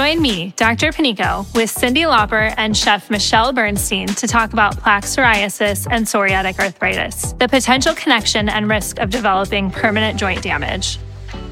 Join me, Dr. Panico, with Cyndi Lauper and chef Michelle Bernstein to talk about plaque psoriasis and psoriatic arthritis, the potential connection and risk of developing permanent joint damage.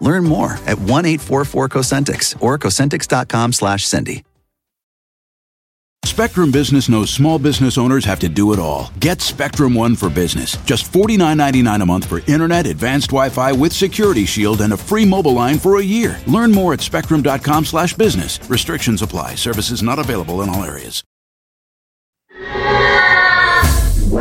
Learn more at 1 844 Cosentyx or Cosentyx.com slash Cindy. Spectrum Business knows small business owners have to do it all. Get Spectrum One for Business. Just $49.99 a month for internet, advanced Wi-Fi with Security Shield, and a free mobile line for a year. Learn more at spectrum.com slash business. Restrictions apply. Services not available in all areas.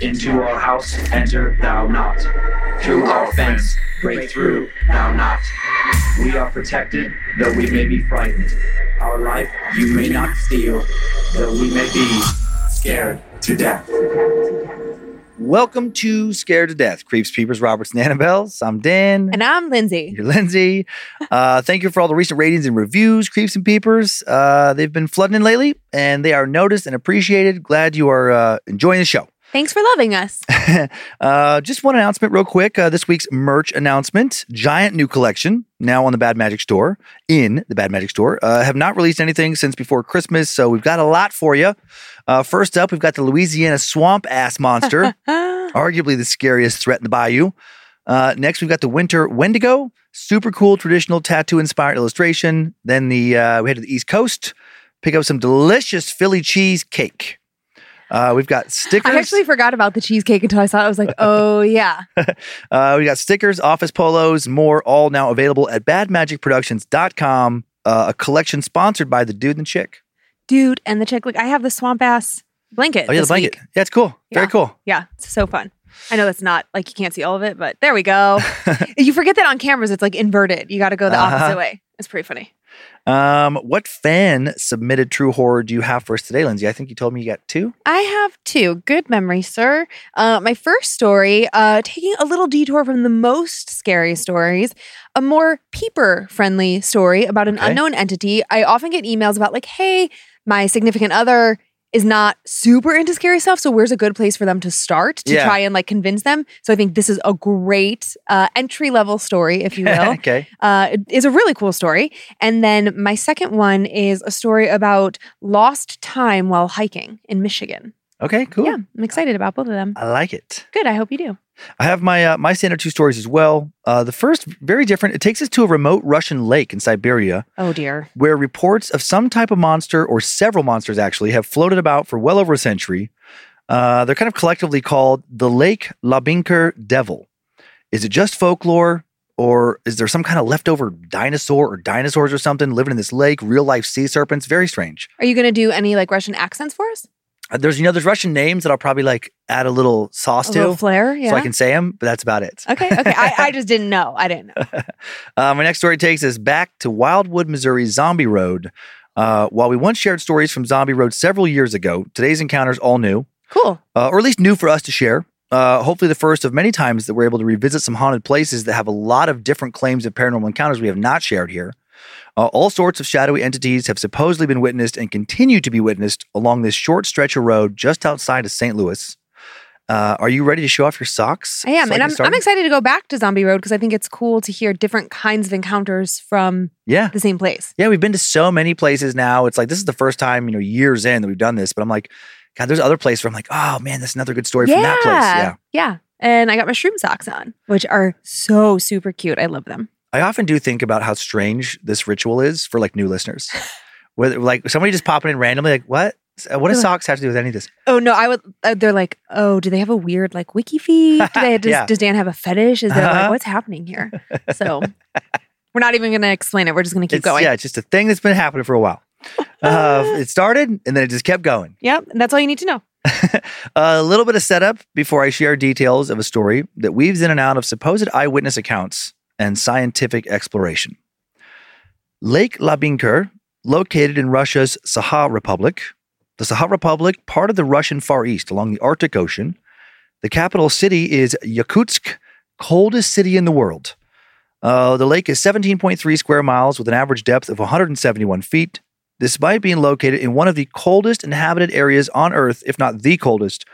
Into our house enter thou not. Through our fence break through thou not. We are protected, though we may be frightened. Our life you may not steal, though we may be scared to death. Welcome to Scared to Death, Creeps, Peepers, Roberts, and Annabelles. I'm Dan. And I'm Lindsay. You're Lindsay. Uh, thank you for all the recent ratings and reviews, Creeps and Peepers. Uh, they've been flooding in lately, and they are noticed and appreciated. Glad you are uh, enjoying the show. Thanks for loving us. uh, just one announcement, real quick. Uh, this week's merch announcement: giant new collection now on the Bad Magic Store. In the Bad Magic Store, uh, have not released anything since before Christmas, so we've got a lot for you. Uh, first up, we've got the Louisiana swamp ass monster, arguably the scariest threat in the bayou. Uh, next, we've got the winter Wendigo, super cool traditional tattoo inspired illustration. Then the uh, we head to the East Coast, pick up some delicious Philly cheese cake. Uh, we've got stickers. I actually forgot about the cheesecake until I saw it. I was like, oh, yeah. uh, we got stickers, office polos, more, all now available at badmagicproductions.com. Uh, a collection sponsored by the dude and the chick. Dude and the chick. Look, I have the swamp ass blanket. Oh, yeah, the blanket. week. Yeah, it's cool. Very cool. Yeah, it's so fun. I know that's not like you can't see all of it, but there we go. you forget that on cameras, it's like inverted. You got to go the Uh-huh. opposite way. It's pretty funny. Um, what fan submitted true horror do you have for us today, Lindsay? I think you told me you got two. I have two. Good memory, sir. Uh, my first story, uh, taking a little detour from the most scary stories, a more peeper friendly story about an Okay. unknown entity. I often get emails about, like, hey, my significant other is not super into scary stuff. So, where's a good place for them to start to Yeah. try and like convince them? So, I think this is a great uh, entry level story, if you will. okay. Uh, it is a really cool story. And then my second one is a story about lost time while hiking in Michigan. Okay, cool. Yeah, I'm excited about both of them. I like it. Good. I hope you do. I have my uh, my standard two stories as well. Uh, the first, very different. It takes us to a remote Russian lake in Siberia Oh dear. where reports of some type of monster or several monsters actually have floated about for well over a century. Uh, they're kind of collectively called the Lake Labynkyr Devil. Is it just folklore? Or is there some kind of leftover dinosaur or dinosaurs or something living in this lake? Real life sea serpents? Very strange. Are you going to do any like Russian accents for us? There's you know there's Russian names that I'll probably like add a little sauce A to, little flair. Yeah. so I can say them, but that's about it. okay. Okay. I, I just didn't know. I didn't know. Uh, my next story takes us back to Wildwood, Missouri, Zombie Road. Uh, while we once shared stories from Zombie Road several years ago, today's encounter is all new, Cool. uh, or at least new for us to share. Uh, hopefully, the first of many times that we're able to revisit some haunted places that have a lot of different claims of paranormal encounters we have not shared here. Uh, all sorts of shadowy entities have supposedly been witnessed and continue to be witnessed along this short stretch of road just outside of St. Louis. Uh, are you ready to show off your socks? I am. so and can I'm. I'm excited to go back to Zombie Road because I think it's cool to hear different kinds of encounters from Yeah. the same place. Yeah, we've been to so many places now. It's like this is the first time, you know, years in that we've done this. But I'm like, God, there's other places where I'm like, oh man, that's another good story from that place. Yeah. Yeah. And I got my shroom socks on, which are so super cute. I love them. I often do think about how strange this ritual is for like new listeners. Whether like somebody just popping in randomly, like, what? Uh, What does socks have to do with any of this? Oh no, I would. Uh, they're like, oh, do they have a weird like wiki feed? Do they, does, Yeah. does Dan have a fetish? Is there Uh-huh. like what's happening here? So we're not even going to explain it. We're just going to keep It's, going. Yeah, it's just a thing that's been happening for a while. Uh, it started and then it just kept going. Yep, that's all you need to know. A little bit of setup before I share details of a story that weaves in and out of supposed eyewitness accounts and scientific exploration. Lake Labynkyr, located in Russia's Sakha Republic, the Sakha Republic, part of the Russian Far East along the Arctic Ocean. The capital city is Yakutsk, coldest city in the world. Uh, the lake is 17.3 square miles with an average depth of 171 feet. Despite being located in one of the coldest inhabited areas on Earth, if not the coldest,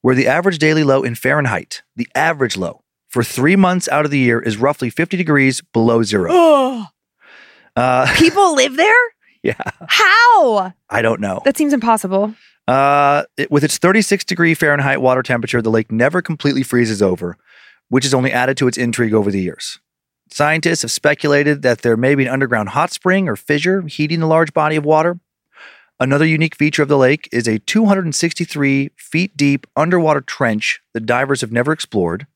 where the average daily low in Fahrenheit, the average low for three months out of the year is roughly 50 degrees below zero. Uh, people live there? yeah, How? I don't know. That seems impossible. Uh, it- with its 36 degree Fahrenheit water temperature, the lake never completely freezes over, which has only added to its intrigue over the years. Scientists have speculated that there may be an underground hot spring or fissure heating the large body of water. Another unique feature of the lake is a 263 feet deep underwater trench that divers have never explored.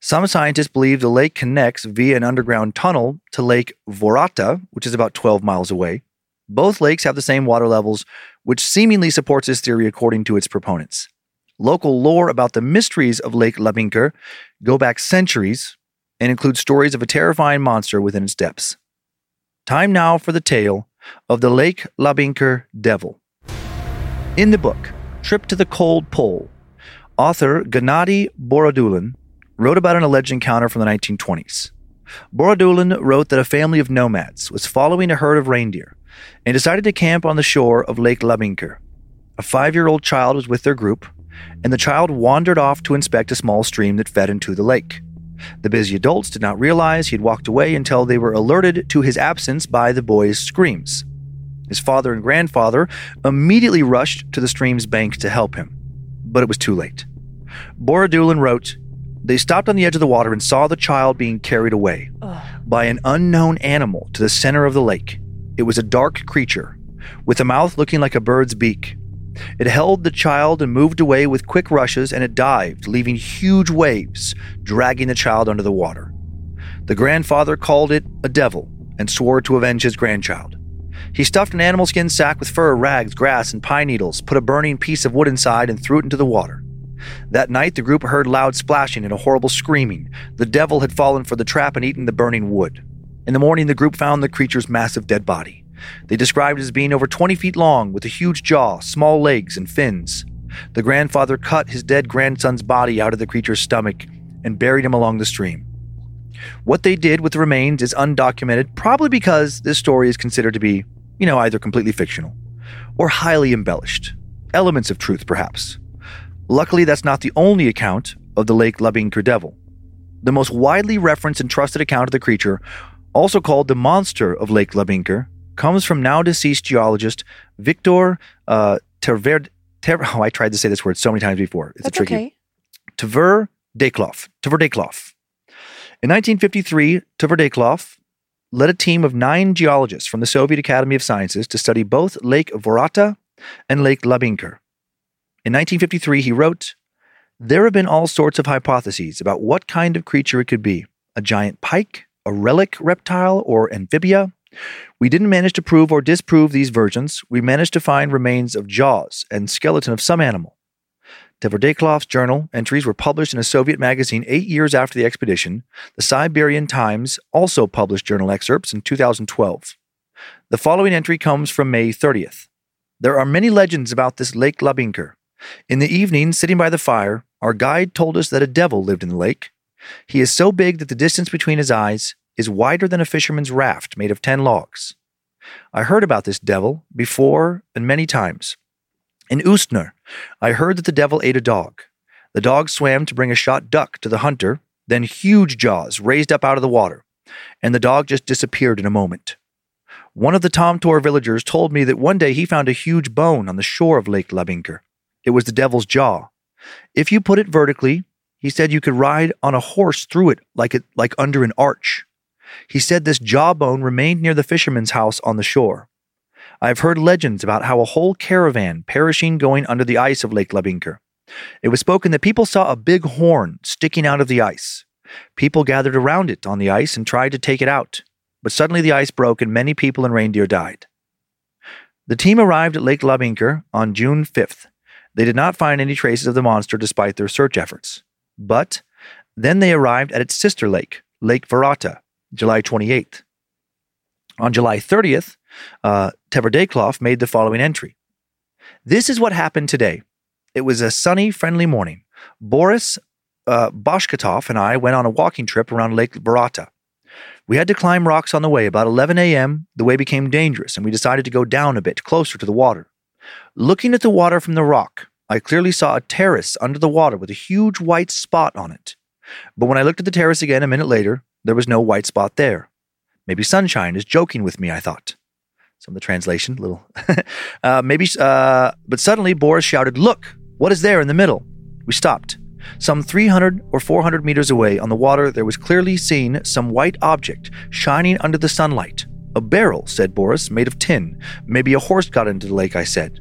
Some scientists believe the lake connects via an underground tunnel to Lake Vorota, which is about 12 miles away. Both lakes have the same water levels, which seemingly supports this theory according to its proponents. Local lore about the mysteries of Lake Labynkyr go back centuries and include stories of a terrifying monster within its depths. Time now for the tale of the Lake Labynkyr Devil. In the book, Trip to the Cold Pole, author Gennady Borodulin wrote about an alleged encounter from the 1920s. Borodulin wrote that a family of nomads was following a herd of reindeer and decided to camp on the shore of Lake Labynkyr. A five year old child was with their group, and the child wandered off to inspect a small stream that fed into the lake. The busy adults did not realize he had walked away until they were alerted to his absence by the boy's screams. His father and grandfather immediately rushed to the stream's bank to help him, but it was too late. Borodulin wrote, They stopped on the edge of the water and saw the child being carried away by an unknown animal to the center of the lake. It was a dark creature, with a mouth looking like a bird's beak. It held the child and moved away with quick rushes, and it dived, leaving huge waves, dragging the child under the water. The grandfather called it a devil and swore to avenge his grandchild. He stuffed an animal skin sack with fur, rags, grass, and pine needles, put a burning piece of wood inside, and threw it into the water. That night, the group heard loud splashing and a horrible screaming. The devil had fallen for the trap and eaten the burning wood. In the morning, the group found the creature's massive dead body. They described it as being over 20 feet long, with a huge jaw, small legs, and fins. The grandfather cut his dead grandson's body out of the creature's stomach and buried him along the stream. What they did with the remains is undocumented, probably because this story is considered to be, you know, either completely fictional or highly embellished. Elements of truth, perhaps. Luckily, that's not the only account of the Lake Labynkyr devil. The most widely referenced and trusted account of the creature, also called the monster of Lake Labynkyr, comes from now deceased geologist Victor uh, Terverd. Ter- oh, I tried to say this word so many times before. It's That's a tricky. okay. Tver Deklov. Tver Deklov. In 1953, Tver Deklov led a team of nine geologists from the Soviet Academy of Sciences to study both Lake Vorota and Lake Labynkyr. In 1953, he wrote, There have been all sorts of hypotheses about what kind of creature it could be a giant pike, a relic reptile, or amphibia. We didn't manage to prove or disprove these versions. We managed to find remains of jaws and skeleton of some animal. Tverdeklov's journal entries were published in a Soviet magazine eight years after the expedition. The Siberian Times also published journal excerpts in 2012. The following entry comes from May 30th. There are many legends about this Lake Labynkyr. In the evening, sitting by the fire, our guide told us that a devil lived in the lake. He is so big that the distance between his eyes is wider than a fisherman's raft made of 10 logs. I heard about this devil before and many times. In Ustner, I heard that the devil ate a dog. The dog swam to bring a shot duck to the hunter, then huge jaws raised up out of the water, and the dog just disappeared in a moment. One of the Tom Tor villagers told me that one day he found a huge bone on the shore of Lake Labynkyr. It was the devil's jaw. If you put it vertically, he said you could ride on a horse through it like it like under an arch. He said this jawbone remained near the fisherman's house on the shore. I've heard legends about how a whole caravan perishing going under the ice of Lake Labynkyr. It was spoken that people saw a big horn sticking out of the ice. People gathered around it on the ice and tried to take it out, but suddenly the ice broke and many people and reindeer died. The team arrived at Lake Labynkyr on June 5th. They did not find any traces of the monster despite their search efforts. But then they arrived at its sister lake, Lake Vorota, July 28th. On July 30th, uh, Tverdeklof made the following entry. This is what happened today. It was a sunny, friendly morning. Boris uh, Bashkatov and I went on a walking trip around Lake Vorota. We had to climb rocks on the way. About 11 a.m., the way became dangerous, and we decided to go down a bit closer to the water. Looking at the water from the rock, I clearly saw a terrace under the water with a huge white spot on it. But when I looked at the terrace again a minute later, there was no white spot there. Maybe sunshine is joking with me, I thought. Some of the translation, little. uh, maybe, uh, but suddenly Boris shouted, Look, what is there in the middle? We stopped. Some 300 or 400 meters away on the water, there was clearly seen some white object shining under the sunlight. A barrel, said Boris, made of tin. Maybe a horse got into the lake, I said.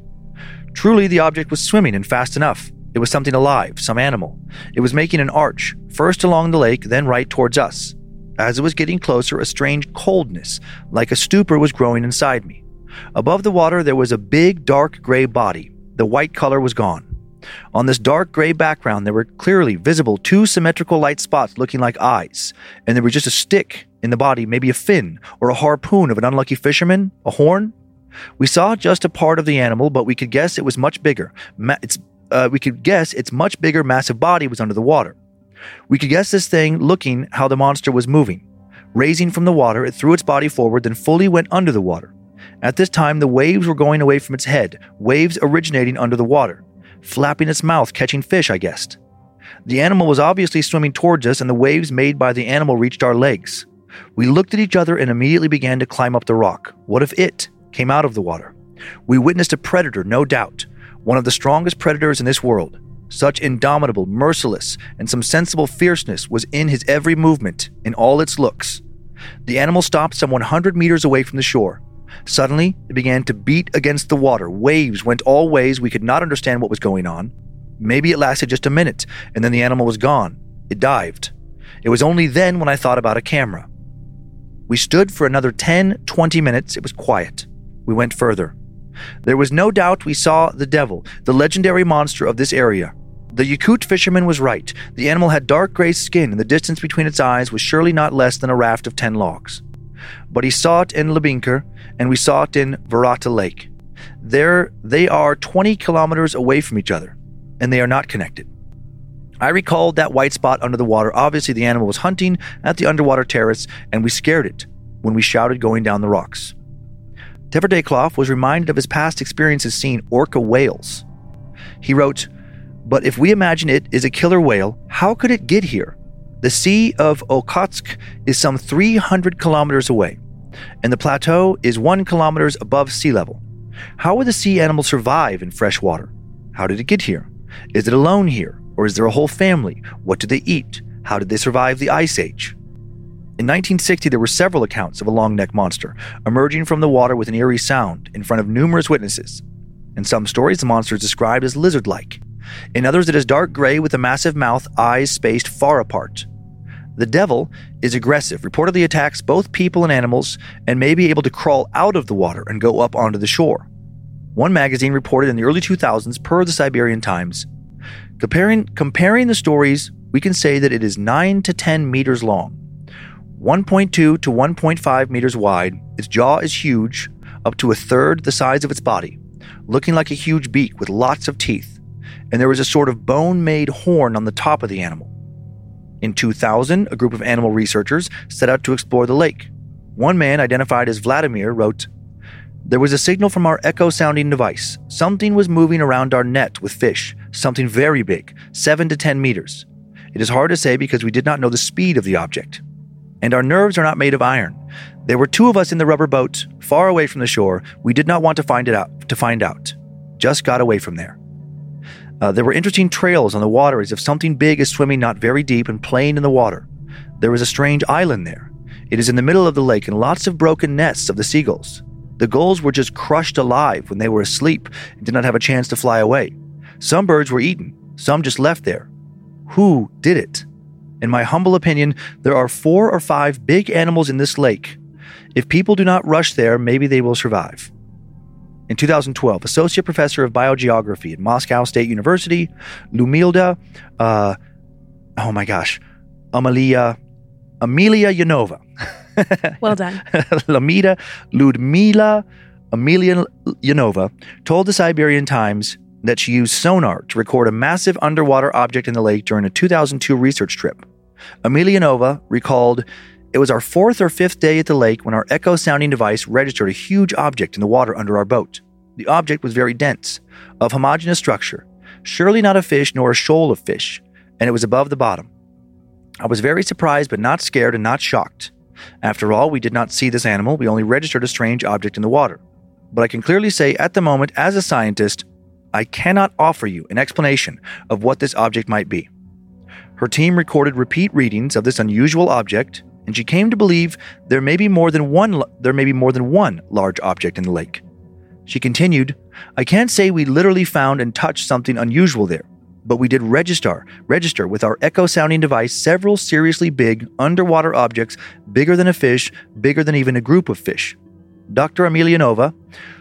Truly, the object was swimming and fast enough. It was something alive, some animal. It was making an arch, first along the lake, then right towards us. As it was getting closer, a strange coldness, like a stupor, was growing inside me. Above the water, there was a big, dark gray body. The white color was gone. On this dark gray background, there were clearly visible two symmetrical light spots looking like eyes, and there was just a stick in the body, maybe a fin or a harpoon of an unlucky fisherman, a horn. We saw just a part of the animal, but we could guess it was much bigger. Ma- uh, we could guess its much bigger, massive body was under the water. We could guess this thing looking how the monster was moving. Raising from the water, it threw its body forward, then fully went under the water. At this time, the waves were going away from its head, waves originating under the water flapping its mouth, catching fish, I guessed. The animal was obviously swimming towards us, and the waves made by the animal reached our legs. We looked at each other and immediately began to climb up the rock. What if it came out of the water? We witnessed a predator, no doubt, one of the strongest predators in this world. Such indomitable, merciless, and some sensible fierceness was in his every movement, in all its looks. The animal stopped some 100 meters away from the shore. Suddenly, it began to beat against the water. Waves went all ways. We could not understand what was going on. Maybe it lasted just a minute, and then the animal was gone. It dived. It was only then when I thought about a camera. We stood for another 10, 20 minutes. It was quiet. We went further. There was no doubt we saw the devil, the legendary monster of this area. The Yakut fisherman was right. The animal had dark gray skin, and the distance between its eyes was surely not less than a raft of 10 logs. But he saw it in Labynkyr, and we saw it in Vorota Lake. There, they are 20 kilometers away from each other, and they are not connected. I recalled that white spot under the water. Obviously, the animal was hunting at the underwater terrace, and we scared it when we shouted going down the rocks. Tverdeklof was reminded of his past experiences seeing orca whales. He wrote, But if we imagine it is a killer whale, how could it get here? The Sea of Okhotsk is some 300 kilometers away, and the plateau is one kilometers above sea level. How would the sea animal survive in fresh water? How did it get here? Is it alone here, or is there a whole family? What do they eat? How did they survive the Ice Age? In 1960, there were several accounts of a long neck monster emerging from the water with an eerie sound in front of numerous witnesses. In some stories, the monster is described as lizard like. In others, it is dark gray with a massive mouth, eyes spaced far apart. The devil is aggressive, reportedly attacks both people and animals, and may be able to crawl out of the water and go up onto the shore. One magazine reported in the early 2000s, per the Siberian Times, comparing, comparing the stories, we can say that it is 9 to 10 meters long, 1.2 to 1.5 meters wide. Its jaw is huge, up to a third the size of its body, looking like a huge beak with lots of teeth, and there is a sort of bone made horn on the top of the animal. In 2000, a group of animal researchers set out to explore the lake. One man, identified as Vladimir, wrote There was a signal from our echo sounding device. Something was moving around our net with fish, something very big, 7 to 10 meters. It is hard to say because we did not know the speed of the object. And our nerves are not made of iron. There were two of us in the rubber boat, far away from the shore. We did not want to find it out. To find out, just got away from there. Uh, there were interesting trails on the water as if something big is swimming not very deep and playing in the water. There was a strange island there. It is in the middle of the lake and lots of broken nests of the seagulls. The gulls were just crushed alive when they were asleep and did not have a chance to fly away. Some birds were eaten, some just left there. Who did it? In my humble opinion, there are four or five big animals in this lake. If people do not rush there, maybe they will survive. In 2012, Associate Professor of Biogeography at Moscow State University, Lumilda, uh, oh my gosh, Amelia, Amelia Yanova. Well done. Lamida Ludmila Amelia Yanova told the Siberian Times that she used sonar to record a massive underwater object in the lake during a 2002 research trip. Emelianova recalled, It was our fourth or fifth day at the lake when our echo sounding device registered a huge object in the water under our boat. The object was very dense, of homogeneous structure, surely not a fish nor a shoal of fish, and it was above the bottom. I was very surprised but not scared and not shocked. After all, we did not see this animal, we only registered a strange object in the water. But I can clearly say at the moment, as a scientist, I cannot offer you an explanation of what this object might be. Her team recorded repeat readings of this unusual object, and she came to believe there may be more than one there may be more than one large object in the lake. She continued, I can't say we literally found and touched something unusual there, but we did register, register with our echo sounding device several seriously big underwater objects bigger than a fish, bigger than even a group of fish. Dr. Emelianova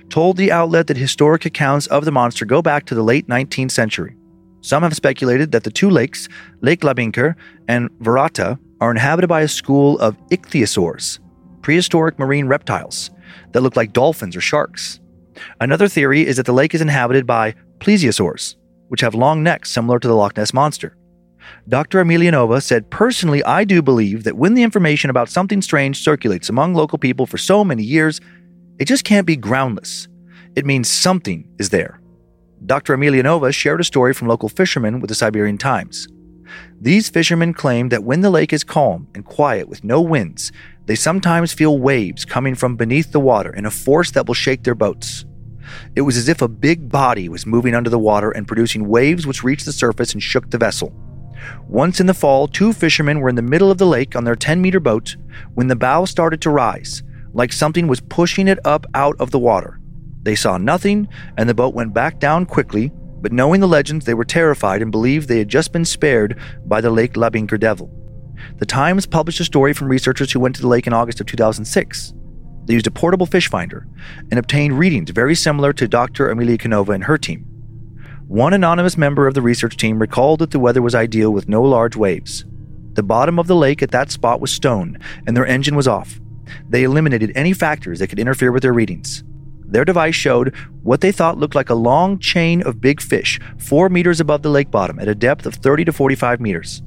told the outlet that historic accounts of the monster go back to the late 19th century. Some have speculated that the two lakes, Lake Labynkyr and Vorota, are inhabited by a school of ichthyosaurs, prehistoric marine reptiles that look like dolphins or sharks. Another theory is that the lake is inhabited by plesiosaurs, which have long necks similar to the Loch Ness Monster. Dr. Emelianova said, Personally, I do believe that when the information about something strange circulates among local people for so many years, it just can't be groundless. It means something is there. Dr. Emelianova shared a story from local fishermen with the Siberian Times. These fishermen claim that when the lake is calm and quiet with no winds, they sometimes feel waves coming from beneath the water in a force that will shake their boats. It was as if a big body was moving under the water and producing waves which reached the surface and shook the vessel. Once in the fall, two fishermen were in the middle of the lake on their 10 meter boat when the bow started to rise, like something was pushing it up out of the water. They saw nothing, and the boat went back down quickly, but knowing the legends, they were terrified and believed they had just been spared by the Lake Labynkyr Devil. The Times published a story from researchers who went to the lake in August of 2006. They used a portable fish finder and obtained readings very similar to Dr. Emelianova and her team. One anonymous member of the research team recalled that the weather was ideal with no large waves. The bottom of the lake at that spot was stone, and their engine was off. They eliminated any factors that could interfere with their readings. Their device showed what they thought looked like a long chain of big fish, four meters above the lake bottom at a depth of 30 to 45 meters.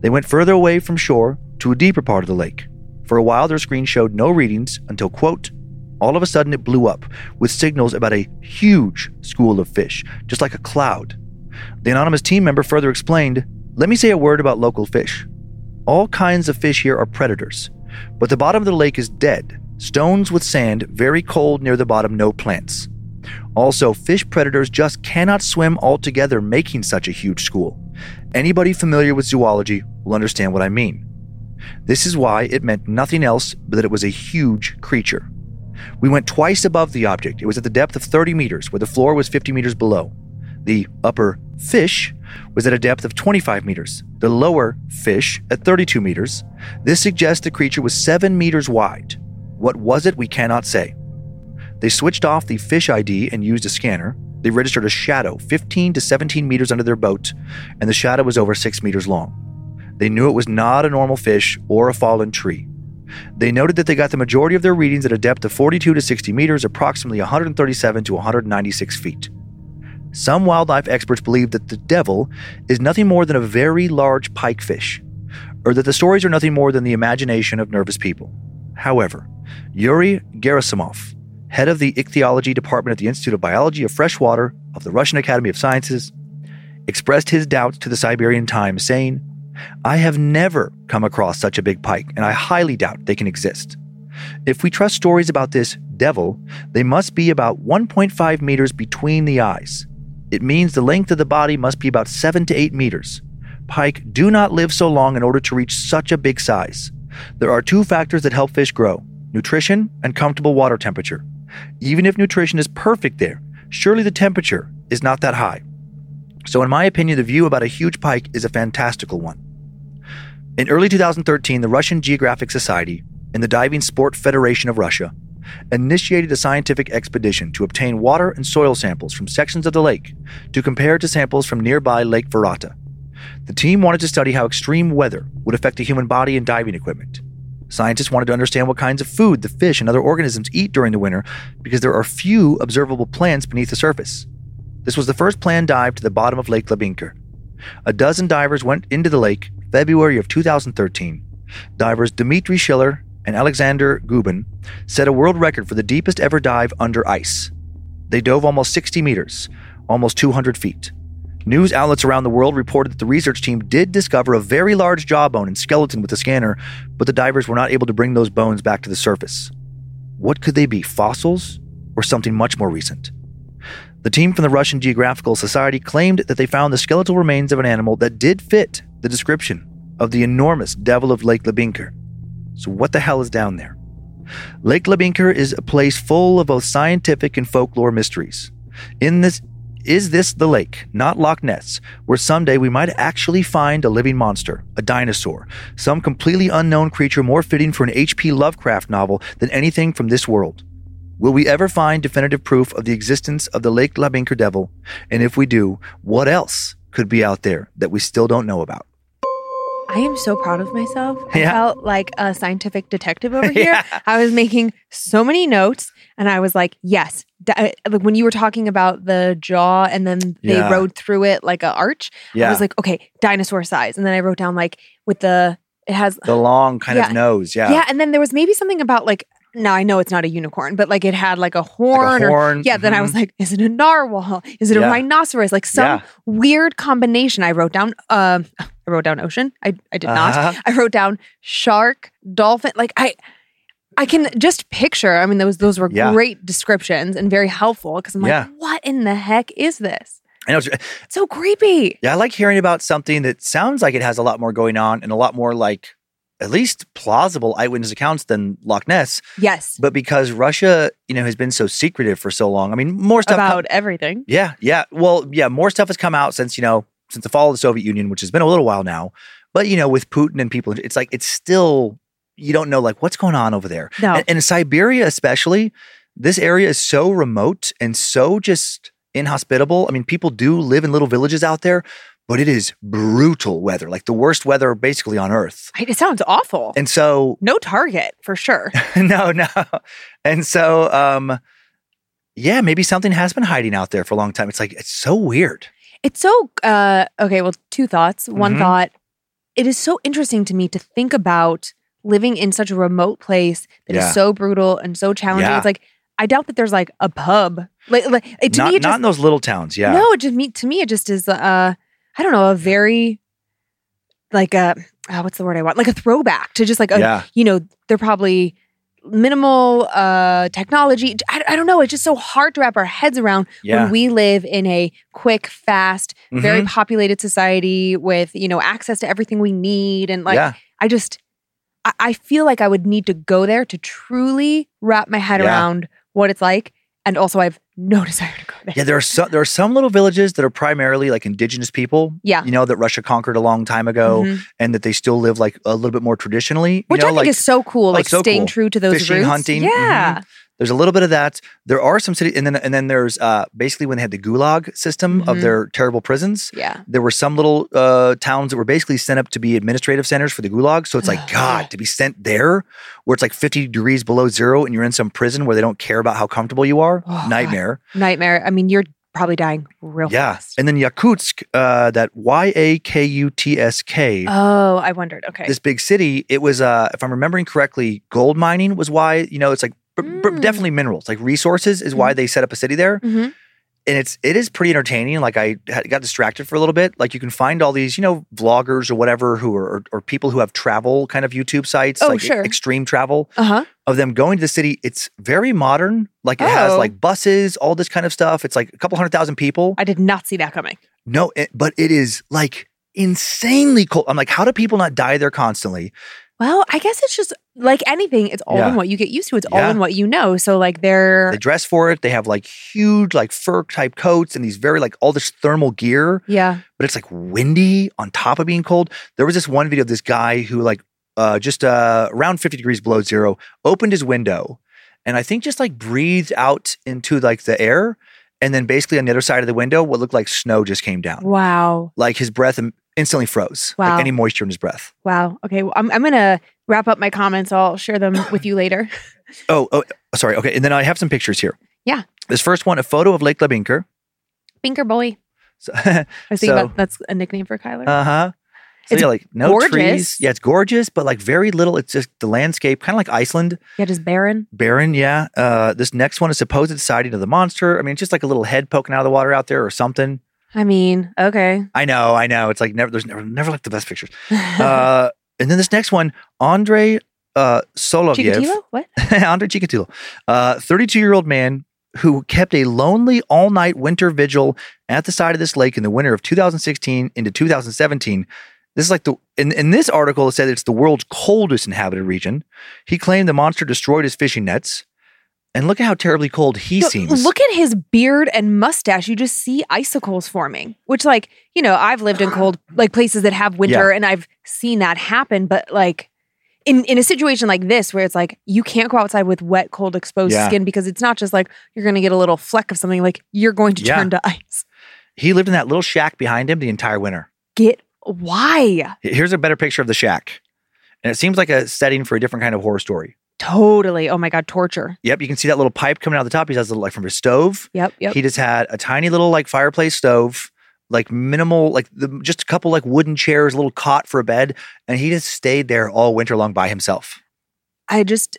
They went further away from shore to a deeper part of the lake. For a while, their screen showed no readings until, quote, all of a sudden it blew up with signals about a huge school of fish, just like a cloud. The anonymous team member further explained Let me say a word about local fish. All kinds of fish here are predators, but the bottom of the lake is dead, stones with sand, very cold near the bottom, no plants. Also, fish predators just cannot swim altogether, making such a huge school. Anybody familiar with zoology will understand what I mean. This is why it meant nothing else but that it was a huge creature. We went twice above the object. It was at the depth of 30 meters, where the floor was 50 meters below. The upper fish was at a depth of 25 meters, the lower fish at 32 meters. This suggests the creature was 7 meters wide. What was it, we cannot say. They switched off the fish ID and used a scanner. They registered a shadow 15 to 17 meters under their boat, and the shadow was over 6 meters long. They knew it was not a normal fish or a fallen tree. They noted that they got the majority of their readings at a depth of 42 to 60 meters, approximately 137 to 196 feet. Some wildlife experts believe that the devil is nothing more than a very large pikefish, or that the stories are nothing more than the imagination of nervous people. However, Yuri Gerasimov, head of the ichthyology department at the Institute of Biology of Freshwater of the Russian Academy of Sciences, expressed his doubts to the Siberian Times, saying, I have never come across such a big pike, and I highly doubt they can exist. If we trust stories about this devil, they must be about 1.5 meters between the eyes. It means the length of the body must be about 7 to 8 meters. Pike do not live so long in order to reach such a big size. There are two factors that help fish grow nutrition and comfortable water temperature. Even if nutrition is perfect there, surely the temperature is not that high. So, in my opinion, the view about a huge pike is a fantastical one. In early 2013, the Russian Geographic Society and the Diving Sport Federation of Russia initiated a scientific expedition to obtain water and soil samples from sections of the lake to compare to samples from nearby Lake Vorota. The team wanted to study how extreme weather would affect the human body and diving equipment. Scientists wanted to understand what kinds of food the fish and other organisms eat during the winter because there are few observable plants beneath the surface. This was the first planned dive to the bottom of Lake Labynkyr. A dozen divers went into the lake February of 2013. Divers Dmitry Schiller and Alexander Gubin set a world record for the deepest ever dive under ice. They dove almost 60 meters, almost 200 feet. News outlets around the world reported that the research team did discover a very large jawbone and skeleton with the scanner, but the divers were not able to bring those bones back to the surface. What could they be, fossils or something much more recent? The team from the Russian Geographical Society claimed that they found the skeletal remains of an animal that did fit the description of the enormous devil of Lake Labynkyr. So, what the hell is down there? Lake Labynkyr is a place full of both scientific and folklore mysteries. In this is this the lake, not Loch Ness, where someday we might actually find a living monster, a dinosaur, some completely unknown creature more fitting for an H.P. Lovecraft novel than anything from this world? Will we ever find definitive proof of the existence of the Lake Labynkyr Devil? And if we do, what else could be out there that we still don't know about? I am so proud of myself. I Yeah. felt like a scientific detective over here. Yeah. I was making so many notes and I was like, yes. Uh, like when you were talking about the jaw and then they Yeah. rode through it like a arch, I was like, okay, dinosaur size. And then I wrote down like with the, it has, the long kind of nose, yeah. yeah. And then there was maybe something about like, now I know it's not a unicorn, but like it had like a Like horn a or horn. yeah, then I was like, is it a narwhal? Is it a rhinoceros? Like some Yeah. weird combination. I wrote down um I wrote down ocean. I I did not. Uh-huh. I wrote down shark, dolphin. Like I I can just picture. I mean, those those were Yeah. great descriptions and very helpful because I'm like, Yeah. what in the heck is this? I know. it's- It's so creepy. Yeah, I like hearing about something that sounds like it has a lot more going on and a lot more like at least plausible eyewitness accounts than Loch Ness. Yes. But because Russia, you know, has been so secretive for so long, I mean, more stuff. About everything. yeah, yeah. Well, yeah, more stuff has come out since you know since the fall of the Soviet Union, which has been a little while now. But you know, with Putin and people, it's like it's still you don't know like what's going on over there. No. And, and in Siberia, especially, this area is so remote and so just inhospitable. I mean, people do live in little villages out there, but it is brutal weather, like the worst weather basically on Earth. It sounds awful. And so, no target for sure. no, no. And so, um, yeah, maybe something has been hiding out there for a long time. It's like, it's so weird. It's so uh okay, well, two thoughts. One Mhm. thought, it is so interesting to me to think about living in such a remote place that is Yeah. so brutal and so challenging. Yeah. It's like I doubt that there's like a pub. Like, like to not, me it not in those little towns. Yeah. No, it just me to me it just is uh I don't know, a very like a uh, what's the word I want? Like a throwback to just like a yeah. you know, they're probably minimal uh technology. I, I don't know, it's just so hard to wrap our heads around Yeah. when we live in a quick, fast, very Mhm. populated society with, you know, access to everything we need. And like, yeah. I just, I, I feel like I would need to go there to truly wrap my head around what it's like. And also, I have no desire to go there. Yeah, there are some there are some little villages that are primarily like indigenous people. Yeah. You know, that Russia conquered a long time ago Mhm. and that they still live like a little bit more traditionally. you Which know, I think like, is so cool, oh, like so staying cool. true to those Fishing, roots. hunting, Yeah. There's a little bit of that. There are some cities, and then and then there's uh, basically when they had the Gulag system of Mhm. their terrible prisons. Yeah. There were some little uh, towns that were basically sent up to be administrative centers for the Gulag. So it's like God to be sent there, where it's like 50 degrees below zero, and you're in some prison where they don't care about how comfortable you are. Oh, God. Nightmare. Nightmare. I mean, you're probably dying real Yeah. fast. And then Yakutsk, uh, that Y A K U T S K. Oh, I wondered. Okay. This big city, it was, uh, if I'm remembering correctly, gold mining was why, you know, it's like b- b- Mm. definitely minerals, like resources is why they set up a city there. Mhm. And it's, it is pretty entertaining. Like I got distracted for a little bit. Like you can find all these, you know, vloggers or whatever who are, or, or people who have travel kind of YouTube sites, Oh, like sure. extreme travel Uh huh. of them going to the city. It's very modern. Like it has Oh. like buses, all this kind of stuff. It's like a couple hundred thousand people. I did not see that coming. No, it, but it is like insanely cold. I'm like, how do people not die there constantly? Well, I guess it's just like anything. It's all Yeah. in what you get used to. It's Yeah. all in what you know. So like they're They dress for it. They have like huge like fur type coats and these very like all this thermal gear, yeah. but it's like windy on top of being cold. There was this one video of this guy who like uh just uh around 50 degrees below zero opened his window and I think just like breathed out into like the air and then basically on the other side of the window what looked like snow just came down. Wow. Like his breath im- instantly froze. Wow. Like any moisture in his breath. Wow. Okay. Well, I'm I'm gonna wrap up my comments. I'll share them with you later. Oh, oh sorry. Okay. And then I have some pictures here. Yeah. This first one, a photo of Lake Labynkyr. Binker boy. So, I thinking So- about that's a nickname for Kyler. Uh huh. So It's yeah, like no gorgeous. trees. Yeah, it's gorgeous, but like very little. It's just the landscape, kind of like Iceland, yeah, just barren. barren. Yeah. Uh, this next one is supposed sighting of the monster. I mean, it's just like a little head poking out of the water out there or something. I mean, okay. I know, I know. It's like never. There's never, never like the best pictures. Uh, and then this next one, Andre uh, Soloviev. Chikatilo? What? Andre Chikatilo, uh, 32 year old man who kept a lonely all night winter vigil at the side of this lake in the winter of 2016 into 2017. This is like the in, in this article it said it's the world's coldest inhabited region. He claimed the monster destroyed his fishing nets. And look at how terribly cold he No, seems. Look at his beard and mustache. You just see icicles forming, which, like, you know, I've lived in cold, like places that have winter and I've seen that happen. But, like, in, in a situation like this, where it's like you can't go outside with wet, cold, exposed Yeah. skin because it's not just like you're going to get a little fleck of something, like you're going to Yeah. turn to ice. he lived in that little shack behind him the entire winter. Get why? Here's a better picture of the shack. And it seems like a setting for a different kind of horror story. Totally. Oh my God, torture. Yep, you can see that little pipe coming out the top. He has a little like from his stove. Yep. Yep. He just had a tiny little like fireplace stove, like minimal, like the, just a couple like wooden chairs, a little cot for a bed, and he just stayed there all winter long by himself. I just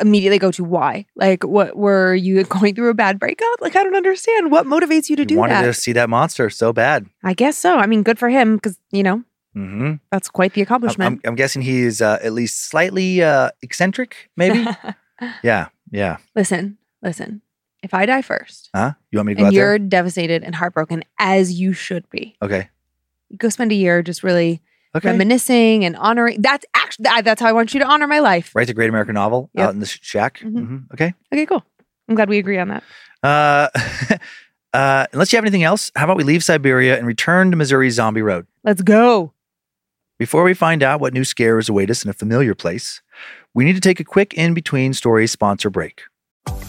immediately go to why. Like, what were you going through a bad breakup? Like, I don't understand. What motivates you to do wanted that? Wanted to see that monster so bad. I guess so. I mean, good for him because, you know, hmm that's quite the accomplishment. I'm, I'm guessing he is uh, at least slightly uh, eccentric, maybe. yeah, yeah. listen, listen. If I die first Huh? You want me to go and out you're there? devastated and heartbroken as you should be, Okay. go spend a year just really Okay. reminiscing and honoring. That's actually, that's how I want you to honor my life. Write the Great American Novel Yep. out in the sh- shack. Mhm. hmm Okay. Okay, cool. I'm glad we agree on that. Uh, uh, unless you have anything else, how about we leave Siberia and return to Missouri's Zombie Road? Let's go. Before we find out what new scares await us in a familiar place, we need to take a quick in between stories sponsor break.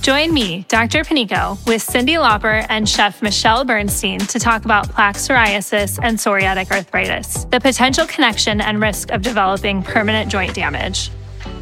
Join me, Dr. Panico, with Cyndi Lauper and Chef Michelle Bernstein to talk about plaque psoriasis and psoriatic arthritis, the potential connection and risk of developing permanent joint damage.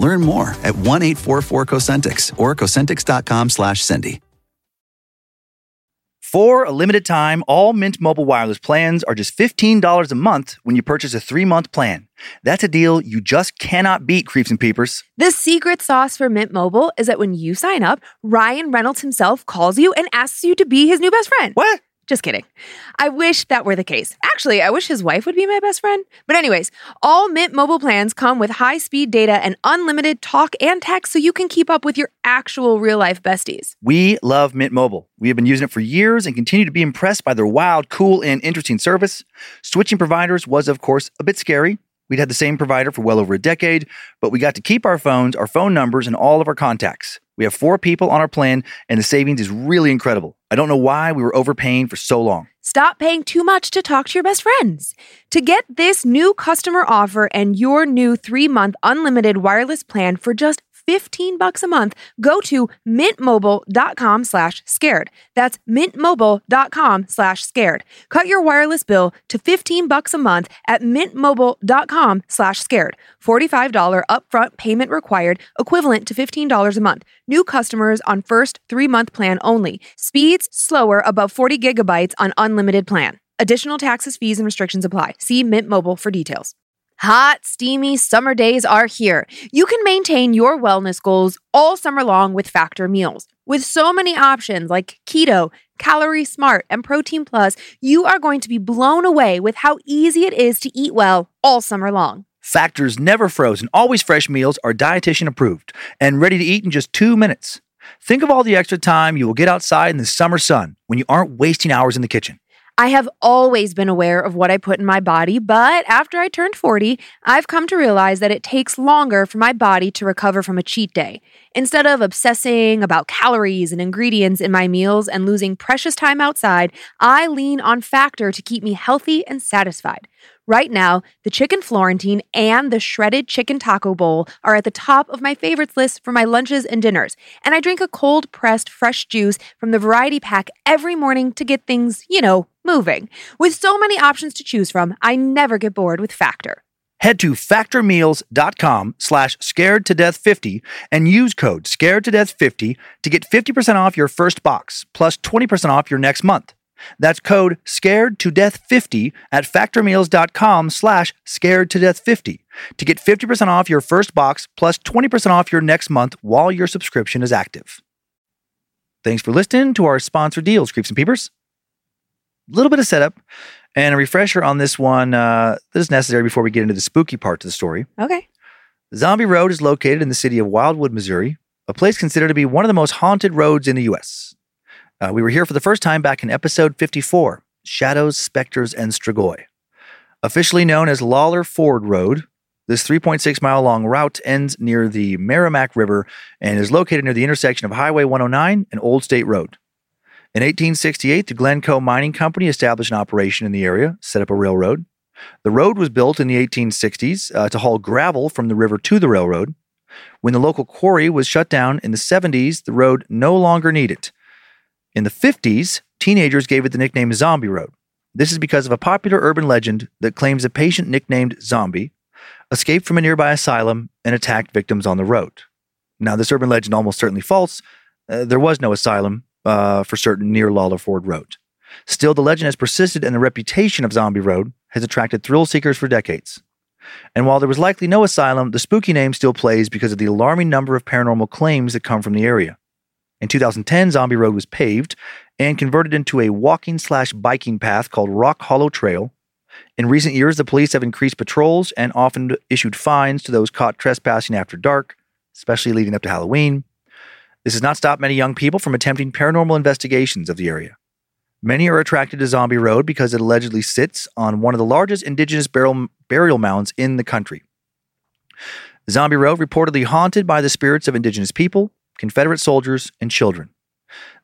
Learn more at 1 844 Cosentyx or Cosentyx.com slash Cindy. For a limited time, all Mint Mobile wireless plans are just $15 a month when you purchase a three month plan. That's a deal you just cannot beat, creeps and peepers. The secret sauce for Mint Mobile is that when you sign up, Ryan Reynolds himself calls you and asks you to be his new best friend. What? Just kidding. I wish that were the case. Actually, I wish his wife would be my best friend. But, anyways, all Mint Mobile plans come with high speed data and unlimited talk and text so you can keep up with your actual real life besties. We love Mint Mobile. We have been using it for years and continue to be impressed by their wild, cool, and interesting service. Switching providers was, of course, a bit scary. We'd had the same provider for well over a decade, but we got to keep our phones, our phone numbers, and all of our contacts. We have four people on our plan, and the savings is really incredible. I don't know why we were overpaying for so long. Stop paying too much to talk to your best friends. To get this new customer offer and your new three month unlimited wireless plan for just 15 bucks a month, go to mintmobile.com slash scared. That's mintmobile.com slash scared. Cut your wireless bill to 15 bucks a month at mintmobile.com slash scared. $45 upfront payment required, equivalent to $15 a month. New customers on first three month plan only. Speeds slower above 40 gigabytes on unlimited plan. Additional taxes, fees, and restrictions apply. See Mint Mobile for details. Hot, steamy summer days are here. You can maintain your wellness goals all summer long with Factor meals. With so many options like keto, calorie smart, and protein plus, you are going to be blown away with how easy it is to eat well all summer long. Factor's never frozen, always fresh meals are dietitian approved and ready to eat in just two minutes. Think of all the extra time you will get outside in the summer sun when you aren't wasting hours in the kitchen. I have always been aware of what I put in my body, but after I turned 40, I've come to realize that it takes longer for my body to recover from a cheat day. Instead of obsessing about calories and ingredients in my meals and losing precious time outside, I lean on Factor to keep me healthy and satisfied. Right now, the chicken Florentine and the shredded chicken taco bowl are at the top of my favorites list for my lunches and dinners. And I drink a cold pressed fresh juice from the variety pack every morning to get things, you know, moving. With so many options to choose from, I never get bored with Factor. Head to factormeals.com slash scared to death 50 and use code scared to death 50 to get 50% off your first box plus 20% off your next month. That's code scared to death 50 at factormeals.com slash scared to death 50 to get 50% off your first box plus 20% off your next month while your subscription is active. Thanks for listening to our sponsor deals, Creeps and Peepers. A little bit of setup and a refresher on this one uh, that is necessary before we get into the spooky part of the story. Okay. Zombie Road is located in the city of Wildwood, Missouri, a place considered to be one of the most haunted roads in the U.S. Uh, we were here for the first time back in episode 54 Shadows, Specters, and Strigoi. Officially known as Lawler Ford Road, this 3.6 mile long route ends near the Meramec River and is located near the intersection of Highway 109 and Old State Road. In 1868, the Glencoe Mining Company established an operation in the area, set up a railroad. The road was built in the 1860s uh, to haul gravel from the river to the railroad. When the local quarry was shut down in the 70s, the road no longer needed. In the 50s, teenagers gave it the nickname Zombie Road. This is because of a popular urban legend that claims a patient nicknamed Zombie escaped from a nearby asylum and attacked victims on the road. Now, this urban legend almost certainly false. Uh, there was no asylum uh, for certain near Lawler Ford Road. Still, the legend has persisted, and the reputation of Zombie Road has attracted thrill seekers for decades. And while there was likely no asylum, the spooky name still plays because of the alarming number of paranormal claims that come from the area. In 2010, Zombie Road was paved and converted into a walking slash biking path called Rock Hollow Trail. In recent years, the police have increased patrols and often issued fines to those caught trespassing after dark, especially leading up to Halloween. This has not stopped many young people from attempting paranormal investigations of the area. Many are attracted to Zombie Road because it allegedly sits on one of the largest indigenous burial, burial mounds in the country. Zombie Road reportedly haunted by the spirits of indigenous people, Confederate soldiers, and children.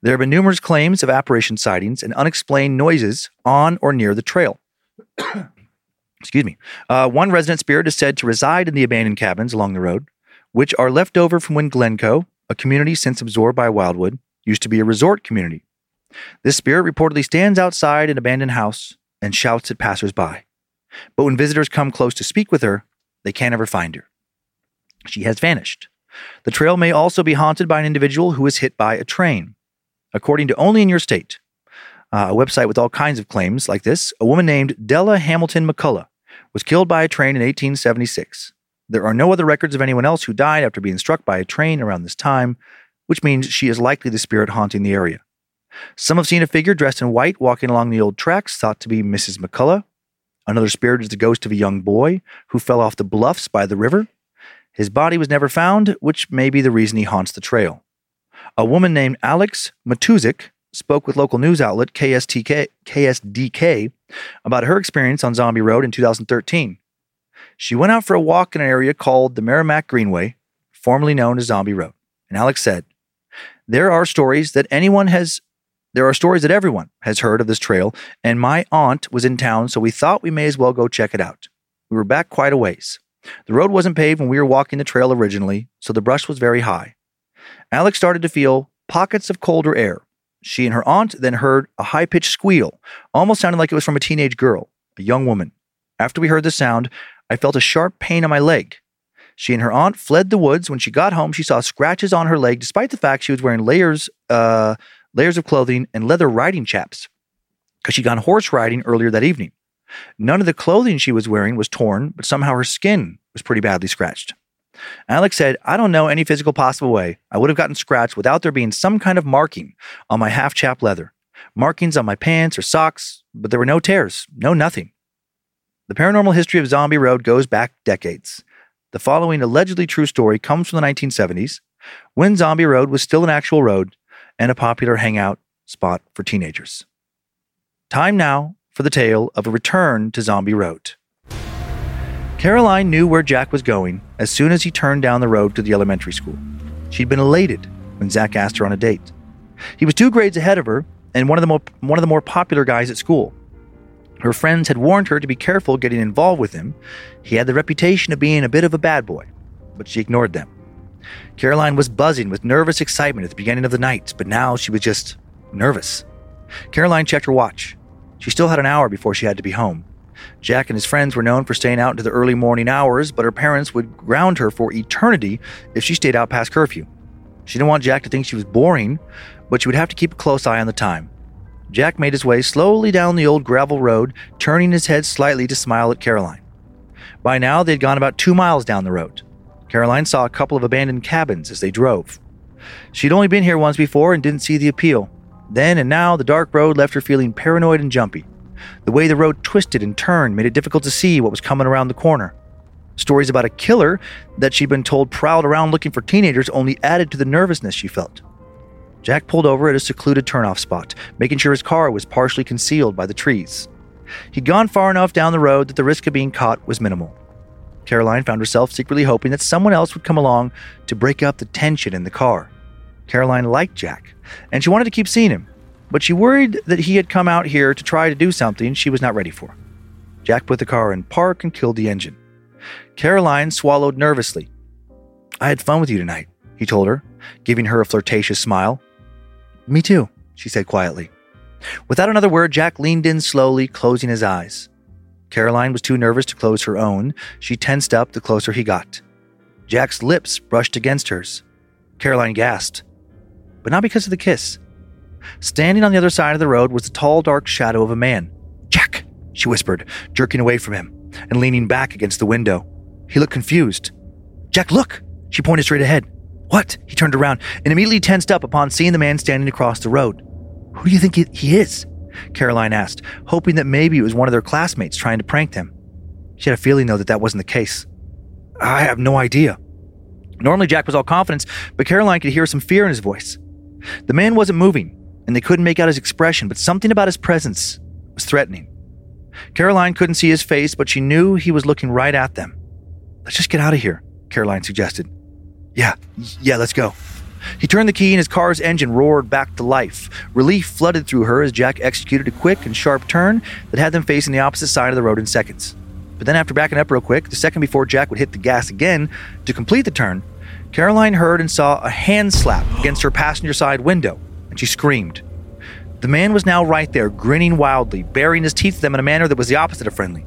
There have been numerous claims of apparition sightings and unexplained noises on or near the trail. Excuse me. Uh, one resident spirit is said to reside in the abandoned cabins along the road, which are left over from when Glencoe, a community since absorbed by Wildwood, used to be a resort community. This spirit reportedly stands outside an abandoned house and shouts at passersby. But when visitors come close to speak with her, they can't ever find her. She has vanished. The trail may also be haunted by an individual who was hit by a train. According to Only in Your State, uh, a website with all kinds of claims like this, a woman named Della Hamilton McCullough was killed by a train in 1876. There are no other records of anyone else who died after being struck by a train around this time, which means she is likely the spirit haunting the area. Some have seen a figure dressed in white walking along the old tracks, thought to be Mrs. McCullough. Another spirit is the ghost of a young boy who fell off the bluffs by the river. His body was never found, which may be the reason he haunts the trail. A woman named Alex Matuzik spoke with local news outlet KSTK, KSDK about her experience on Zombie Road in 2013. She went out for a walk in an area called the Meramec Greenway, formerly known as Zombie Road. And Alex said, There are stories that anyone has, there are stories that everyone has heard of this trail, and my aunt was in town, so we thought we may as well go check it out. We were back quite a ways. The road wasn't paved when we were walking the trail originally, so the brush was very high. Alex started to feel pockets of colder air. She and her aunt then heard a high pitched squeal, almost sounded like it was from a teenage girl, a young woman. After we heard the sound, I felt a sharp pain on my leg. She and her aunt fled the woods. When she got home, she saw scratches on her leg, despite the fact she was wearing layers, uh, layers of clothing and leather riding chaps, because she'd gone horse riding earlier that evening. None of the clothing she was wearing was torn, but somehow her skin was pretty badly scratched. Alex said, I don't know any physical possible way I would have gotten scratched without there being some kind of marking on my half chap leather. Markings on my pants or socks, but there were no tears, no nothing. The paranormal history of Zombie Road goes back decades. The following allegedly true story comes from the 1970s, when Zombie Road was still an actual road and a popular hangout spot for teenagers. Time now for the tale of a return to Zombie Road. Caroline knew where Jack was going as soon as he turned down the road to the elementary school. She'd been elated when Zach asked her on a date. He was two grades ahead of her and one of the more, one of the more popular guys at school. Her friends had warned her to be careful getting involved with him. He had the reputation of being a bit of a bad boy, but she ignored them. Caroline was buzzing with nervous excitement at the beginning of the night, but now she was just nervous. Caroline checked her watch. She still had an hour before she had to be home. Jack and his friends were known for staying out into the early morning hours, but her parents would ground her for eternity if she stayed out past curfew. She didn't want Jack to think she was boring, but she would have to keep a close eye on the time. Jack made his way slowly down the old gravel road, turning his head slightly to smile at Caroline. By now, they had gone about two miles down the road. Caroline saw a couple of abandoned cabins as they drove. She'd only been here once before and didn't see the appeal. Then and now, the dark road left her feeling paranoid and jumpy. The way the road twisted and turned made it difficult to see what was coming around the corner. Stories about a killer that she'd been told prowled around looking for teenagers only added to the nervousness she felt. Jack pulled over at a secluded turnoff spot, making sure his car was partially concealed by the trees. He'd gone far enough down the road that the risk of being caught was minimal. Caroline found herself secretly hoping that someone else would come along to break up the tension in the car. Caroline liked Jack, and she wanted to keep seeing him, but she worried that he had come out here to try to do something she was not ready for. Jack put the car in park and killed the engine. Caroline swallowed nervously. I had fun with you tonight, he told her, giving her a flirtatious smile. Me too, she said quietly. Without another word, Jack leaned in slowly, closing his eyes. Caroline was too nervous to close her own. She tensed up the closer he got. Jack's lips brushed against hers. Caroline gasped, but not because of the kiss. Standing on the other side of the road was the tall, dark shadow of a man. Jack, she whispered, jerking away from him and leaning back against the window. He looked confused. Jack, look! She pointed straight ahead. What? He turned around and immediately tensed up upon seeing the man standing across the road. Who do you think he is? Caroline asked, hoping that maybe it was one of their classmates trying to prank them. She had a feeling, though, that that wasn't the case. I have no idea. Normally, Jack was all confidence, but Caroline could hear some fear in his voice. The man wasn't moving, and they couldn't make out his expression, but something about his presence was threatening. Caroline couldn't see his face, but she knew he was looking right at them. Let's just get out of here, Caroline suggested. Yeah, yeah, let's go. He turned the key and his car's engine roared back to life. Relief flooded through her as Jack executed a quick and sharp turn that had them facing the opposite side of the road in seconds. But then, after backing up real quick, the second before Jack would hit the gas again to complete the turn, Caroline heard and saw a hand slap against her passenger side window, and she screamed. The man was now right there, grinning wildly, baring his teeth at them in a manner that was the opposite of friendly.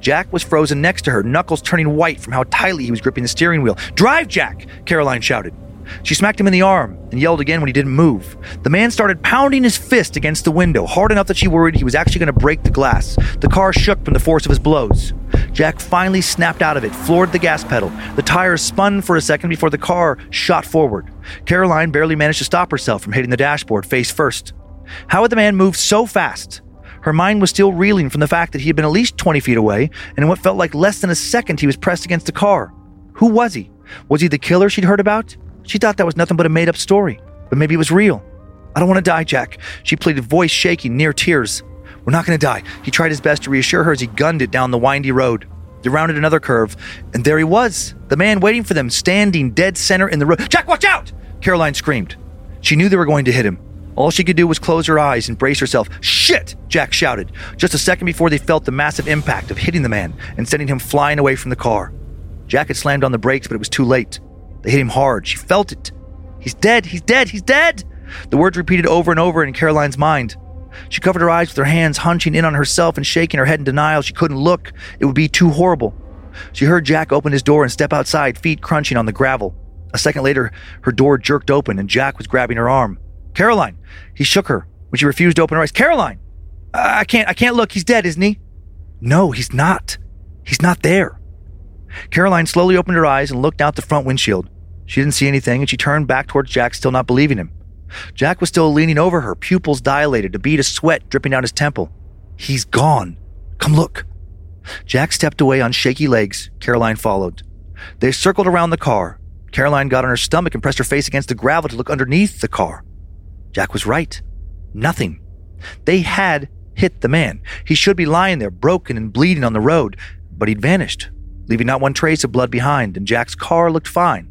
Jack was frozen next to her, knuckles turning white from how tightly he was gripping the steering wheel. Drive, Jack! Caroline shouted. She smacked him in the arm and yelled again when he didn't move. The man started pounding his fist against the window, hard enough that she worried he was actually going to break the glass. The car shook from the force of his blows. Jack finally snapped out of it, floored the gas pedal. The tires spun for a second before the car shot forward. Caroline barely managed to stop herself from hitting the dashboard face first. How had the man moved so fast? Her mind was still reeling from the fact that he had been at least 20 feet away, and in what felt like less than a second, he was pressed against the car. Who was he? Was he the killer she'd heard about? She thought that was nothing but a made up story, but maybe it was real. I don't want to die, Jack, she pleaded, voice shaking, near tears. We're not going to die. He tried his best to reassure her as he gunned it down the windy road. They rounded another curve, and there he was, the man waiting for them, standing dead center in the road. Jack, watch out! Caroline screamed. She knew they were going to hit him. All she could do was close her eyes and brace herself. Shit! Jack shouted, just a second before they felt the massive impact of hitting the man and sending him flying away from the car. Jack had slammed on the brakes, but it was too late. They hit him hard. She felt it. He's dead! He's dead! He's dead! The words repeated over and over in Caroline's mind. She covered her eyes with her hands, hunching in on herself and shaking her head in denial. She couldn't look. It would be too horrible. She heard Jack open his door and step outside, feet crunching on the gravel. A second later, her door jerked open and Jack was grabbing her arm. Caroline! He shook her when she refused to open her eyes. Caroline! I can't, I can't look. He's dead, isn't he? No, he's not. He's not there. Caroline slowly opened her eyes and looked out the front windshield. She didn't see anything, and she turned back towards Jack, still not believing him. Jack was still leaning over her, pupils dilated, a bead of sweat dripping down his temple. He's gone. Come look. Jack stepped away on shaky legs. Caroline followed. They circled around the car. Caroline got on her stomach and pressed her face against the gravel to look underneath the car. Jack was right. Nothing. They had hit the man. He should be lying there, broken and bleeding on the road, but he'd vanished, leaving not one trace of blood behind, and Jack's car looked fine.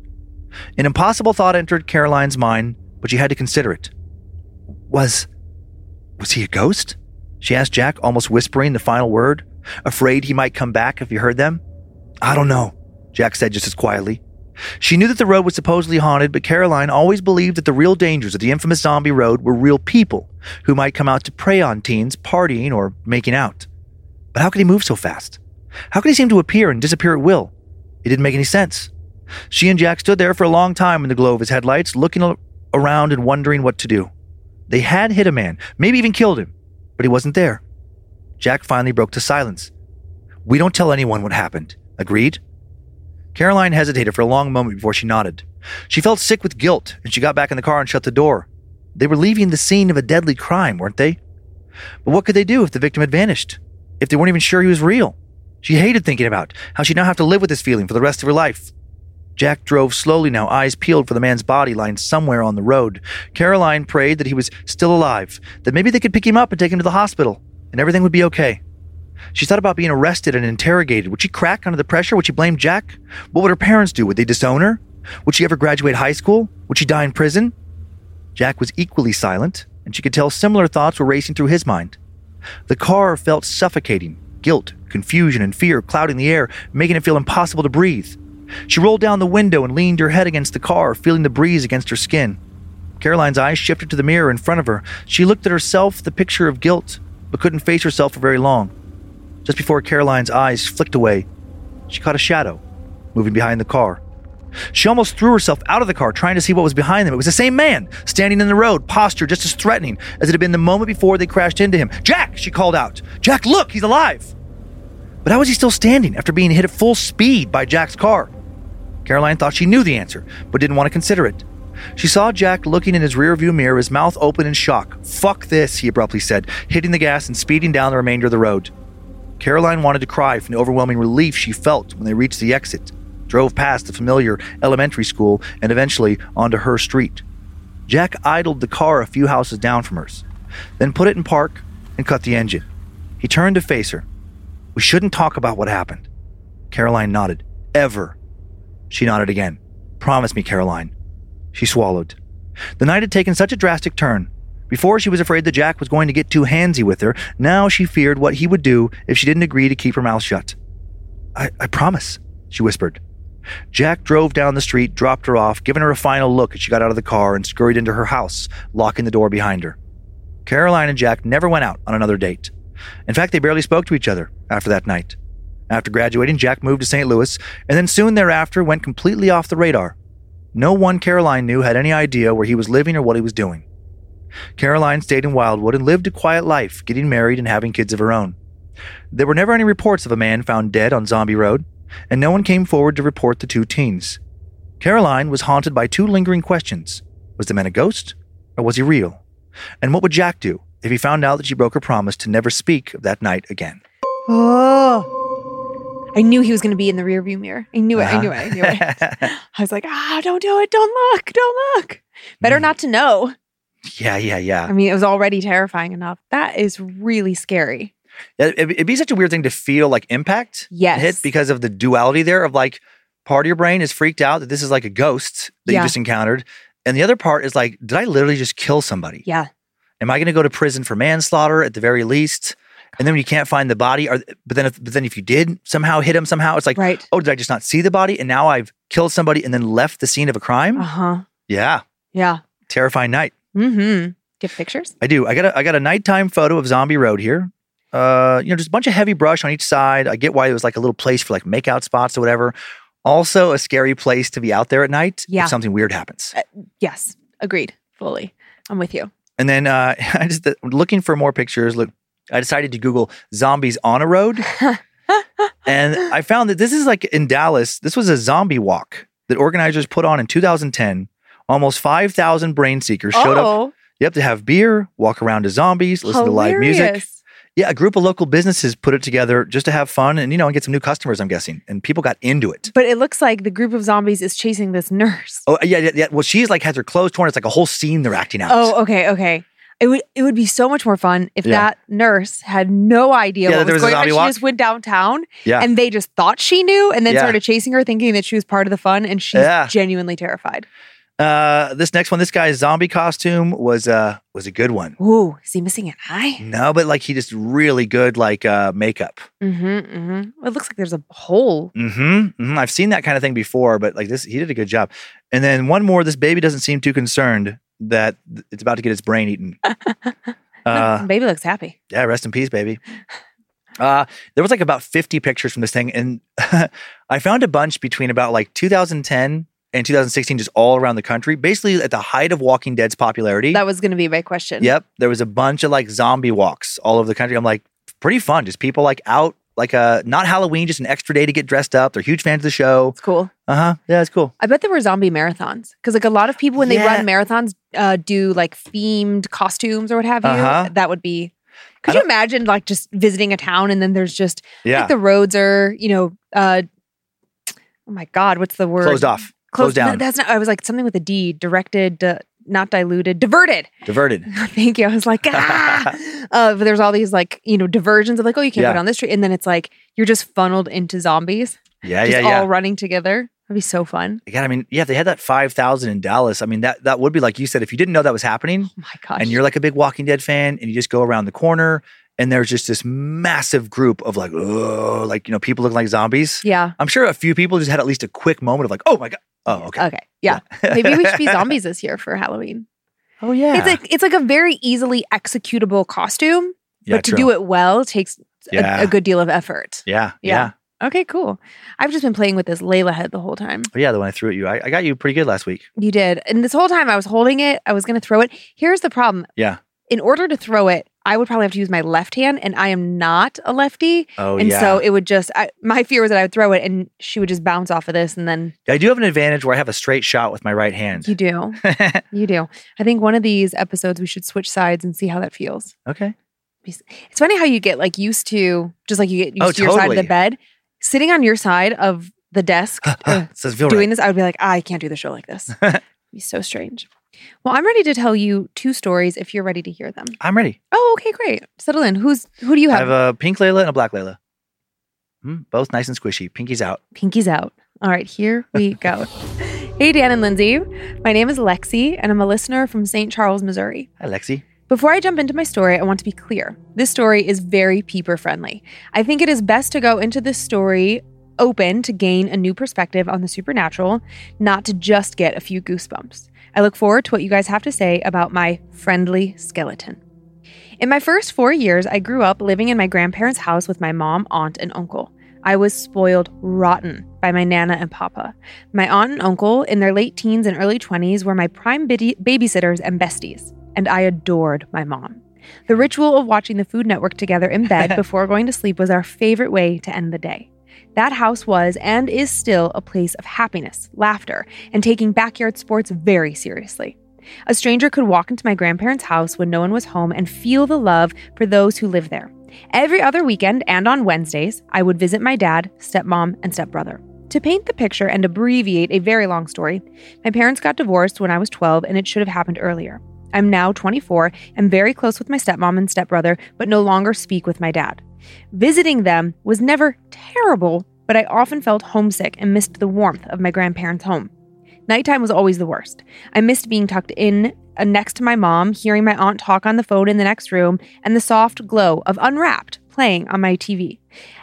An impossible thought entered Caroline's mind, but she had to consider it. Was. was he a ghost? She asked Jack, almost whispering the final word, afraid he might come back if he heard them. I don't know, Jack said just as quietly. She knew that the road was supposedly haunted, but Caroline always believed that the real dangers of the infamous zombie road were real people who might come out to prey on teens partying or making out. But how could he move so fast? How could he seem to appear and disappear at will? It didn't make any sense. She and Jack stood there for a long time in the glow of his headlights, looking around and wondering what to do. They had hit a man, maybe even killed him, but he wasn't there. Jack finally broke to silence. We don't tell anyone what happened. Agreed? Caroline hesitated for a long moment before she nodded. She felt sick with guilt, and she got back in the car and shut the door. They were leaving the scene of a deadly crime, weren't they? But what could they do if the victim had vanished? If they weren't even sure he was real? She hated thinking about how she'd now have to live with this feeling for the rest of her life. Jack drove slowly now, eyes peeled for the man's body lying somewhere on the road. Caroline prayed that he was still alive, that maybe they could pick him up and take him to the hospital, and everything would be okay. She thought about being arrested and interrogated. Would she crack under the pressure? Would she blame Jack? What would her parents do? Would they disown her? Would she ever graduate high school? Would she die in prison? Jack was equally silent, and she could tell similar thoughts were racing through his mind. The car felt suffocating, guilt, confusion, and fear clouding the air, making it feel impossible to breathe. She rolled down the window and leaned her head against the car, feeling the breeze against her skin. Caroline's eyes shifted to the mirror in front of her. She looked at herself, the picture of guilt, but couldn't face herself for very long. Just before Caroline's eyes flicked away, she caught a shadow moving behind the car. She almost threw herself out of the car trying to see what was behind them. It was the same man, standing in the road, posture just as threatening as it had been the moment before they crashed into him. Jack, she called out. Jack, look, he's alive. But how was he still standing after being hit at full speed by Jack's car? Caroline thought she knew the answer, but didn't want to consider it. She saw Jack looking in his rearview mirror, his mouth open in shock. Fuck this, he abruptly said, hitting the gas and speeding down the remainder of the road. Caroline wanted to cry from the overwhelming relief she felt when they reached the exit, drove past the familiar elementary school, and eventually onto her street. Jack idled the car a few houses down from hers, then put it in park and cut the engine. He turned to face her. We shouldn't talk about what happened. Caroline nodded. Ever. She nodded again. Promise me, Caroline. She swallowed. The night had taken such a drastic turn. Before, she was afraid that Jack was going to get too handsy with her. Now she feared what he would do if she didn't agree to keep her mouth shut. I, I promise, she whispered. Jack drove down the street, dropped her off, giving her a final look as she got out of the car and scurried into her house, locking the door behind her. Caroline and Jack never went out on another date. In fact, they barely spoke to each other after that night. After graduating, Jack moved to St. Louis and then soon thereafter went completely off the radar. No one Caroline knew had any idea where he was living or what he was doing. Caroline stayed in Wildwood and lived a quiet life, getting married and having kids of her own. There were never any reports of a man found dead on Zombie Road, and no one came forward to report the two teens. Caroline was haunted by two lingering questions Was the man a ghost, or was he real? And what would Jack do if he found out that she broke her promise to never speak of that night again? Oh. I knew he was going to be in the rearview mirror. I knew it. I knew it. I knew it. Uh-huh. I was like, ah, don't do it. Don't look. Don't look. Better Mm. not to know. Yeah, yeah, yeah. I mean, it was already terrifying enough. That is really scary. It- It'd, it'd be such a weird thing to feel like impact Yes. hit because of the duality there of like part of your brain is freaked out that this is like a ghost that Yeah. you just encountered. And the other part is like, did I literally just kill somebody? Yeah. Am I going to go to prison for manslaughter at the very least? And then when you can't find the body, or but then if, but then if you did somehow hit him somehow, it's like, Right. oh, did I just not see the body? And now I've killed somebody and then left the scene of a crime. Uh huh. Yeah, Yeah. terrifying night. Mm hmm. Do you have pictures? I do. I got a I got a nighttime photo of Zombie Road here. Uh, you know, just a bunch of heavy brush on each side. I get why it was like a little place for like makeout spots or whatever. Also, a scary place to be out there at night Yeah. if something weird happens. Yes. Agreed. Fully. I'm with you. And then uh, I just uh, looking for more pictures. Look, I decided to Google zombies on a road. and I found that this is like in Dallas, this was a zombie walk that organizers put on in 2010. Almost 5,000 brain seekers showed up. oh, Yep, to have beer, walk around to zombies, listen to live music. Yeah, a group of local businesses put it together just to have fun and you know and get some new customers. I'm guessing, and people got into it. But it looks like the group of zombies is chasing this nurse. Oh yeah, yeah, yeah. Well, she's like has her clothes torn. It's like a whole scene they're acting out. Oh, okay, okay. It would it would be so much more fun if Yeah. that nurse had no idea Yeah, what there was going on. She walk? just went downtown yeah. and they just thought she knew and then Yeah. started chasing her thinking that she was part of the fun and she's genuinely terrified. Uh, this next one, this guy's zombie costume was uh was a good one. Ooh, is he missing an eye? No, but like he just really good like uh makeup. Mm-hmm. mm-hmm. It looks like there's a hole. Mm-hmm, hmm I've seen that kind of thing before, but like this, he did a good job. And then one more, this baby doesn't seem too concerned that it's about to get its brain eaten. Uh, Baby looks happy. yeah, rest in peace, baby. Uh, there was like about 50 pictures from this thing, and I found a bunch between about like 2010 and 2016, just all around the country. Basically, at the height of Walking Dead's popularity. That was going to be my question. Yep, there was a bunch of like zombie walks all over the country. I'm like, pretty fun. Just people like out, like uh, not Halloween, just an extra day to get dressed up. They're huge fans of the show. It's cool. Uh huh. Yeah, it's cool. I bet there were zombie marathons because, like, a lot of people when they Yeah. run marathons uh, do like themed costumes or what have you. Uh-huh. That would be. Could you imagine like just visiting a town and then there's just Yeah, like the roads are you know uh oh my god what's the word closed off, closed no, down, that's not I was like something with a D directed uh, not diluted diverted diverted. thank you I was like ah uh, but there's all these like you know diversions of like oh you can't Yeah. go down this street and then it's like you're just funneled into zombies Yeah, just yeah, yeah. all running together that'd be so fun God, I mean, yeah, if they had that five thousand in Dallas, I mean, that that would be like you said. If you didn't know that was happening, oh my gosh and you're like a big Walking Dead fan, and you just go around the corner, and there's just this massive group of like, oh, like you know, people looking like zombies. yeah I'm sure a few people just had at least a quick moment of like, oh my god, oh okay, okay yeah maybe we should be zombies this year for Halloween oh yeah, it's like it's like a very easily executable costume yeah, but to do it well takes Yeah. a, a good deal of effort yeah, Yeah. yeah, Okay, cool. I've just been playing with this Layla head the whole time. Oh, yeah. The one I threw at you, I, I got you pretty good last week. You did. And this whole time I was holding it, I was going to throw it. Here's the problem. Yeah. In order to throw it, I would probably have to use my left hand, and I am not a lefty. Oh and yeah. so it would just, I, my fear was that I would throw it and she would just bounce off of this. And then I do have an advantage where I have a straight shot with my right hand. you do. you do. I think one of these episodes we should switch sides and see how that feels. okay. It's funny how you get like used to, just like you get used Oh, to your side of the bed, sitting on your side of the desk. uh, doing right. this, I would be like, "Ah, I can't do the show like this. It'd be so strange. Well, I'm ready to tell you two stories if you're ready to hear them. I'm ready. Oh, okay, great. Settle in. Who's who do you have? I have? a pink Layla and a black Layla. Hmm, both nice and squishy. Pinky's out. Pinky's out. All right, here we go. hey, Dan and Lynze. My name is Lexi, and I'm a listener from St. Charles, Missouri. Hi, Lexi. Before I jump into my story, I want to be clear. This story is very peeper friendly. I think it is best to go into this story open to gain a new perspective on the supernatural, not to just get a few goosebumps. I look forward to what you guys have to say about my friendly skeleton. In my first four years, I grew up living in my grandparents' house with my mom, aunt, and uncle. I was spoiled rotten by my Nana and Papa. My aunt and uncle, in their late teens and early 20s, were my prime bidi- babysitters and besties, and I adored my mom. The ritual of watching the Food Network together in bed before going to sleep was our favorite way to end the day. That house was and is still a place of happiness, laughter, and taking backyard sports very seriously. A stranger could walk into my grandparents' house when no one was home and feel the love for those who live there. Every other weekend and on Wednesdays, I would visit my dad, stepmom, and stepbrother. To paint the picture and abbreviate a very long story, my parents got divorced when I was 12 and it should have happened earlier. I'm now 24 and very close with my stepmom and stepbrother, but no longer speak with my dad. Visiting them was never terrible, but I often felt homesick and missed the warmth of my grandparents' home. Nighttime was always the worst. I missed being tucked in uh, next to my mom, hearing my aunt talk on the phone in the next room, and the soft glow of Unwrapped playing on my TV.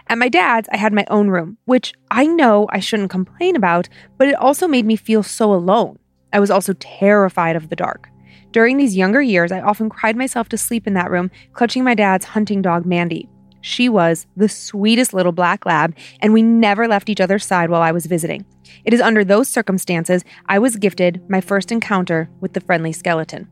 At my dad's, I had my own room, which I know I shouldn't complain about, but it also made me feel so alone. I was also terrified of the dark. During these younger years, I often cried myself to sleep in that room, clutching my dad's hunting dog, Mandy. She was the sweetest little black lab, and we never left each other's side while I was visiting. It is under those circumstances I was gifted my first encounter with the friendly skeleton.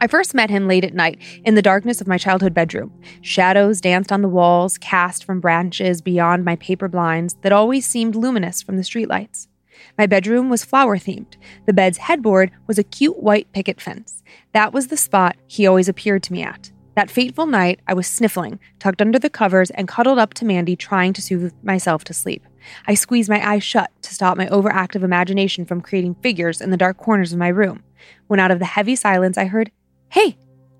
I first met him late at night in the darkness of my childhood bedroom. Shadows danced on the walls, cast from branches beyond my paper blinds that always seemed luminous from the streetlights. My bedroom was flower themed. The bed's headboard was a cute white picket fence. That was the spot he always appeared to me at. That fateful night, I was sniffling, tucked under the covers, and cuddled up to Mandy, trying to soothe myself to sleep. I squeezed my eyes shut to stop my overactive imagination from creating figures in the dark corners of my room. When out of the heavy silence, I heard, Hey,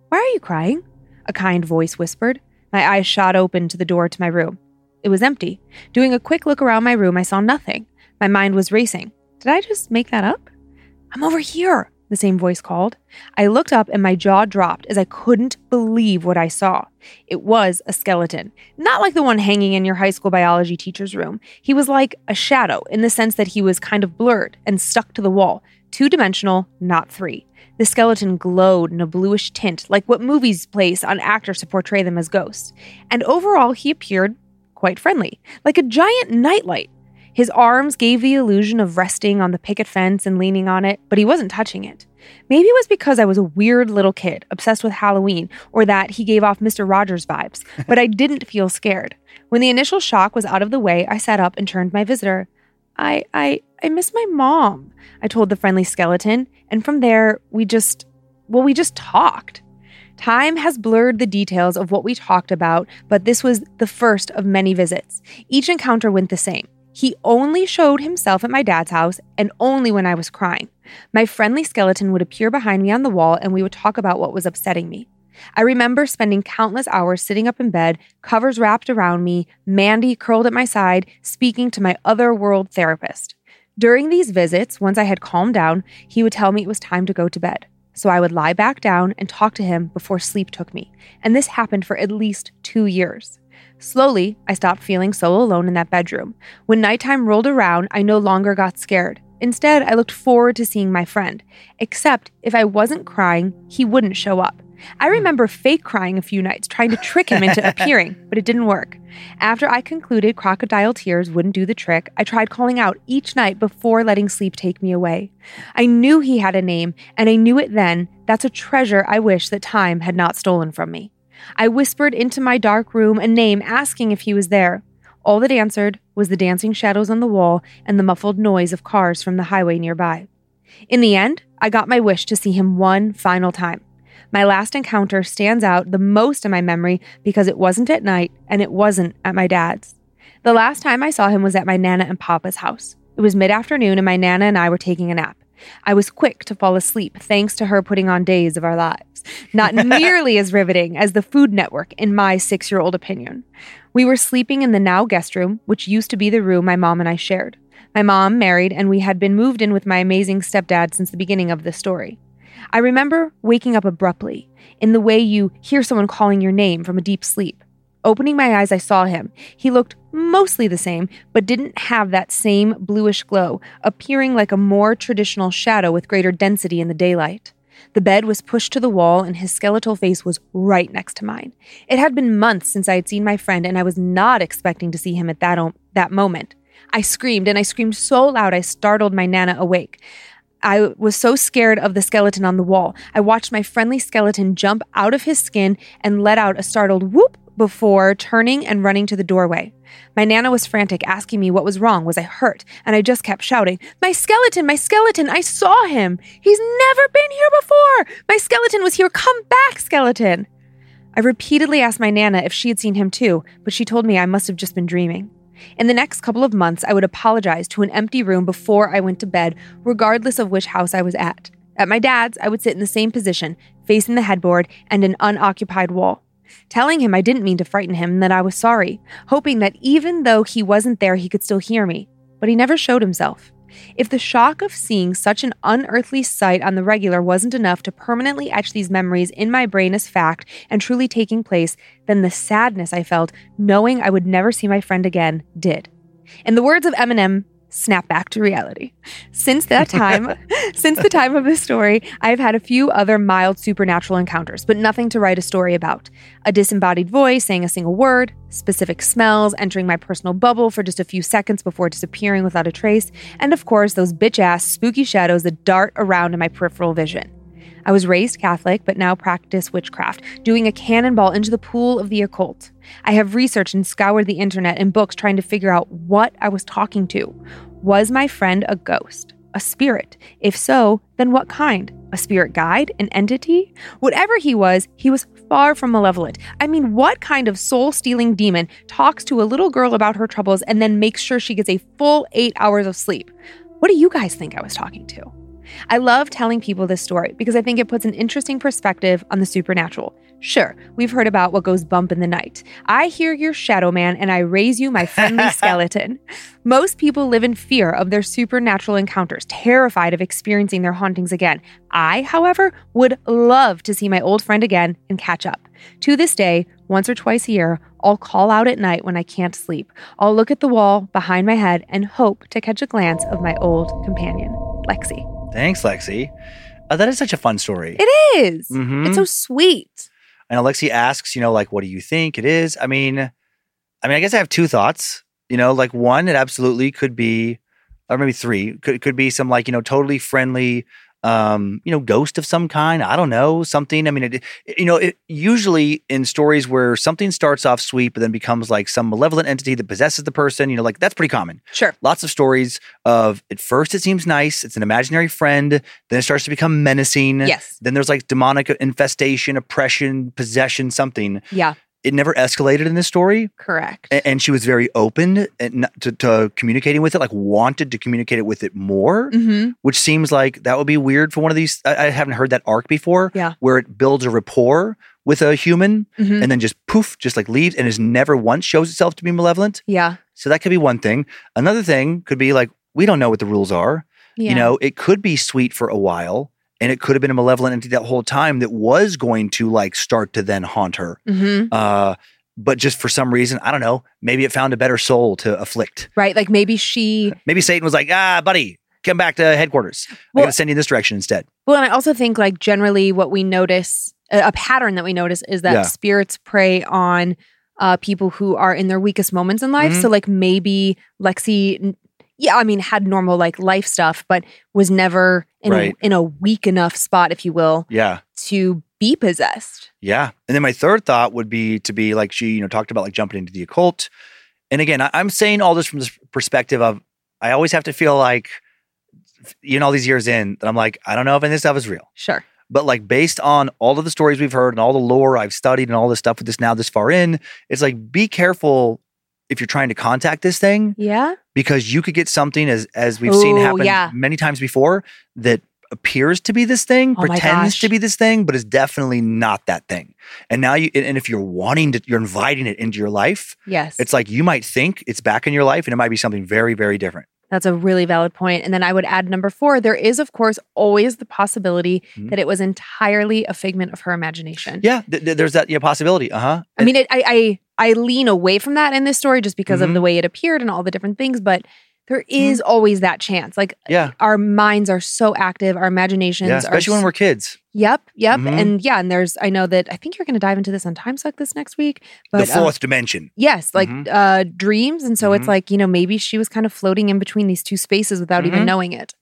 why are you crying? A kind voice whispered. My eyes shot open to the door to my room. It was empty. Doing a quick look around my room, I saw nothing. My mind was racing. Did I just make that up? I'm over here, the same voice called. I looked up and my jaw dropped as I couldn't believe what I saw. It was a skeleton, not like the one hanging in your high school biology teacher's room. He was like a shadow in the sense that he was kind of blurred and stuck to the wall, two dimensional, not three. The skeleton glowed in a bluish tint, like what movies place on actors to portray them as ghosts. And overall, he appeared quite friendly, like a giant nightlight. His arms gave the illusion of resting on the picket fence and leaning on it, but he wasn't touching it. Maybe it was because I was a weird little kid obsessed with Halloween, or that he gave off Mr. Rogers vibes, but I didn't feel scared. When the initial shock was out of the way, I sat up and turned my visitor. I, I, I miss my mom, I told the friendly skeleton, and from there, we just, well, we just talked. Time has blurred the details of what we talked about, but this was the first of many visits. Each encounter went the same. He only showed himself at my dad's house and only when I was crying. My friendly skeleton would appear behind me on the wall and we would talk about what was upsetting me. I remember spending countless hours sitting up in bed, covers wrapped around me, Mandy curled at my side, speaking to my other world therapist. During these visits, once I had calmed down, he would tell me it was time to go to bed. So I would lie back down and talk to him before sleep took me. And this happened for at least two years. Slowly, I stopped feeling so alone in that bedroom. When nighttime rolled around, I no longer got scared. Instead, I looked forward to seeing my friend. Except if I wasn't crying, he wouldn't show up. I hmm. remember fake crying a few nights, trying to trick him into appearing, but it didn't work. After I concluded crocodile tears wouldn't do the trick, I tried calling out each night before letting sleep take me away. I knew he had a name, and I knew it then. That's a treasure I wish that time had not stolen from me. I whispered into my dark room a name, asking if he was there. All that answered was the dancing shadows on the wall and the muffled noise of cars from the highway nearby. In the end, I got my wish to see him one final time. My last encounter stands out the most in my memory because it wasn't at night and it wasn't at my dad's. The last time I saw him was at my Nana and Papa's house. It was mid afternoon and my Nana and I were taking a nap. I was quick to fall asleep thanks to her putting on Days of Our Lives. Not nearly as riveting as the Food Network, in my six year old opinion. We were sleeping in the now guest room, which used to be the room my mom and I shared. My mom married, and we had been moved in with my amazing stepdad since the beginning of the story. I remember waking up abruptly, in the way you hear someone calling your name from a deep sleep. Opening my eyes, I saw him. He looked mostly the same, but didn't have that same bluish glow, appearing like a more traditional shadow with greater density in the daylight. The bed was pushed to the wall, and his skeletal face was right next to mine. It had been months since I had seen my friend, and I was not expecting to see him at that, o- that moment. I screamed, and I screamed so loud I startled my Nana awake. I was so scared of the skeleton on the wall. I watched my friendly skeleton jump out of his skin and let out a startled whoop before turning and running to the doorway. My Nana was frantic, asking me what was wrong. Was I hurt? And I just kept shouting, My skeleton, my skeleton, I saw him. He's never been here before. My skeleton was here. Come back, skeleton. I repeatedly asked my Nana if she had seen him too, but she told me I must have just been dreaming. In the next couple of months, I would apologize to an empty room before I went to bed, regardless of which house I was at. At my dad's, I would sit in the same position, facing the headboard and an unoccupied wall telling him I didn't mean to frighten him and that I was sorry, hoping that even though he wasn't there, he could still hear me. But he never showed himself. If the shock of seeing such an unearthly sight on the regular wasn't enough to permanently etch these memories in my brain as fact and truly taking place, then the sadness I felt knowing I would never see my friend again did. In the words of Eminem, snap back to reality. Since that time, since the time of this story, I've had a few other mild supernatural encounters, but nothing to write a story about. A disembodied voice saying a single word, specific smells entering my personal bubble for just a few seconds before disappearing without a trace, and of course, those bitch ass spooky shadows that dart around in my peripheral vision. I was raised Catholic, but now practice witchcraft, doing a cannonball into the pool of the occult. I have researched and scoured the internet and books trying to figure out what I was talking to. Was my friend a ghost? A spirit? If so, then what kind? A spirit guide? An entity? Whatever he was, he was far from malevolent. I mean, what kind of soul stealing demon talks to a little girl about her troubles and then makes sure she gets a full eight hours of sleep? What do you guys think I was talking to? I love telling people this story because I think it puts an interesting perspective on the supernatural. Sure, we've heard about what goes bump in the night. I hear your shadow man and I raise you my friendly skeleton. Most people live in fear of their supernatural encounters, terrified of experiencing their hauntings again. I, however, would love to see my old friend again and catch up. To this day, once or twice a year, I'll call out at night when I can't sleep. I'll look at the wall behind my head and hope to catch a glance of my old companion, Lexi. Thanks, Lexi. Uh, that is such a fun story. It is. Mhm. It's so sweet. And Alexi asks, you know, like, what do you think it is? I mean, I mean, I guess I have two thoughts. You know, like one, it absolutely could be, or maybe three, could could be some like, you know, totally friendly, um, you know, ghost of some kind. I don't know, something. I mean, it, you know, it usually in stories where something starts off sweet, but then becomes like some malevolent entity that possesses the person, you know, like that's pretty common. Sure. Lots of stories of at first it seems nice, it's an imaginary friend, then it starts to become menacing. Yes. Then there's like demonic infestation, oppression, possession, something. Yeah. It never escalated in this story. Correct. a- And she was very open and to, to communicating with it, like wanted to communicate it with it more, mm-hmm. which seems like that would be weird for one of these. I, I haven't heard that arc before, Yeah. where it builds a rapport with a human Mhm. and then just poof, just like leaves and is never once shows itself to be malevolent. Yeah. So that could be one thing. Another thing could be like, we don't know what the rules are. Yeah. You know, it could be sweet for a while and it could have been a malevolent entity that whole time that was going to like start to then haunt her. hmm Uh, but just for some reason, I don't know, maybe it found a better soul to afflict. Right. Like maybe she. Maybe Satan was like, ah, buddy, come back to headquarters. I'm going to send you in this direction instead. Well, and I also think like generally what we notice, a, pattern that we notice is that Yeah. spirits prey on uh, people who are in their weakest moments in life. Mhm. So like maybe Lexi. Yeah, I mean, had normal like life stuff, but was never in, Right. a, in a weak enough spot, if you will, Yeah. to be possessed. Yeah. And then my third thought would be to be like she, you know, talked about like jumping into the occult. And again, I, I'm saying all this from this perspective of I always have to feel like, you know, all these years in, that I'm like, I don't know if any of this stuff is real. Sure. But like based on all of the stories we've heard and all the lore I've studied and all this stuff with this now this far in, it's like be careful if you're trying to contact this thing Yeah. Because you could get something as as we've seen happen yeah. many times before that appears to be this thing, Oh pretends to be this thing, but is definitely not that thing. And now you and if you're wanting to you're inviting it into your life, Yes. it's like you might think it's back in your life and it might be something very, very different. That's a really valid point. And then I would add number four there is, of course, always the possibility Mhm. that it was entirely a figment of her imagination. Yeah, th- th- there's that yeah, possibility. Uh-huh. I mean, it, I, I I lean away from that in this story just because of Mhm. the way it appeared and all the different things, but there is always that chance. Like yeah. our minds are so active, our imaginations Yeah, are. especially when we're kids. Yep, yep, Mhm. and yeah, and there's. I know that I think you're going to dive into this on Time Suck this next week, but the uh, fourth dimension. yes, like Mhm. uh dreams, and so it's Mhm. like you know maybe she was kind of floating in between these two spaces without even Mhm. knowing it.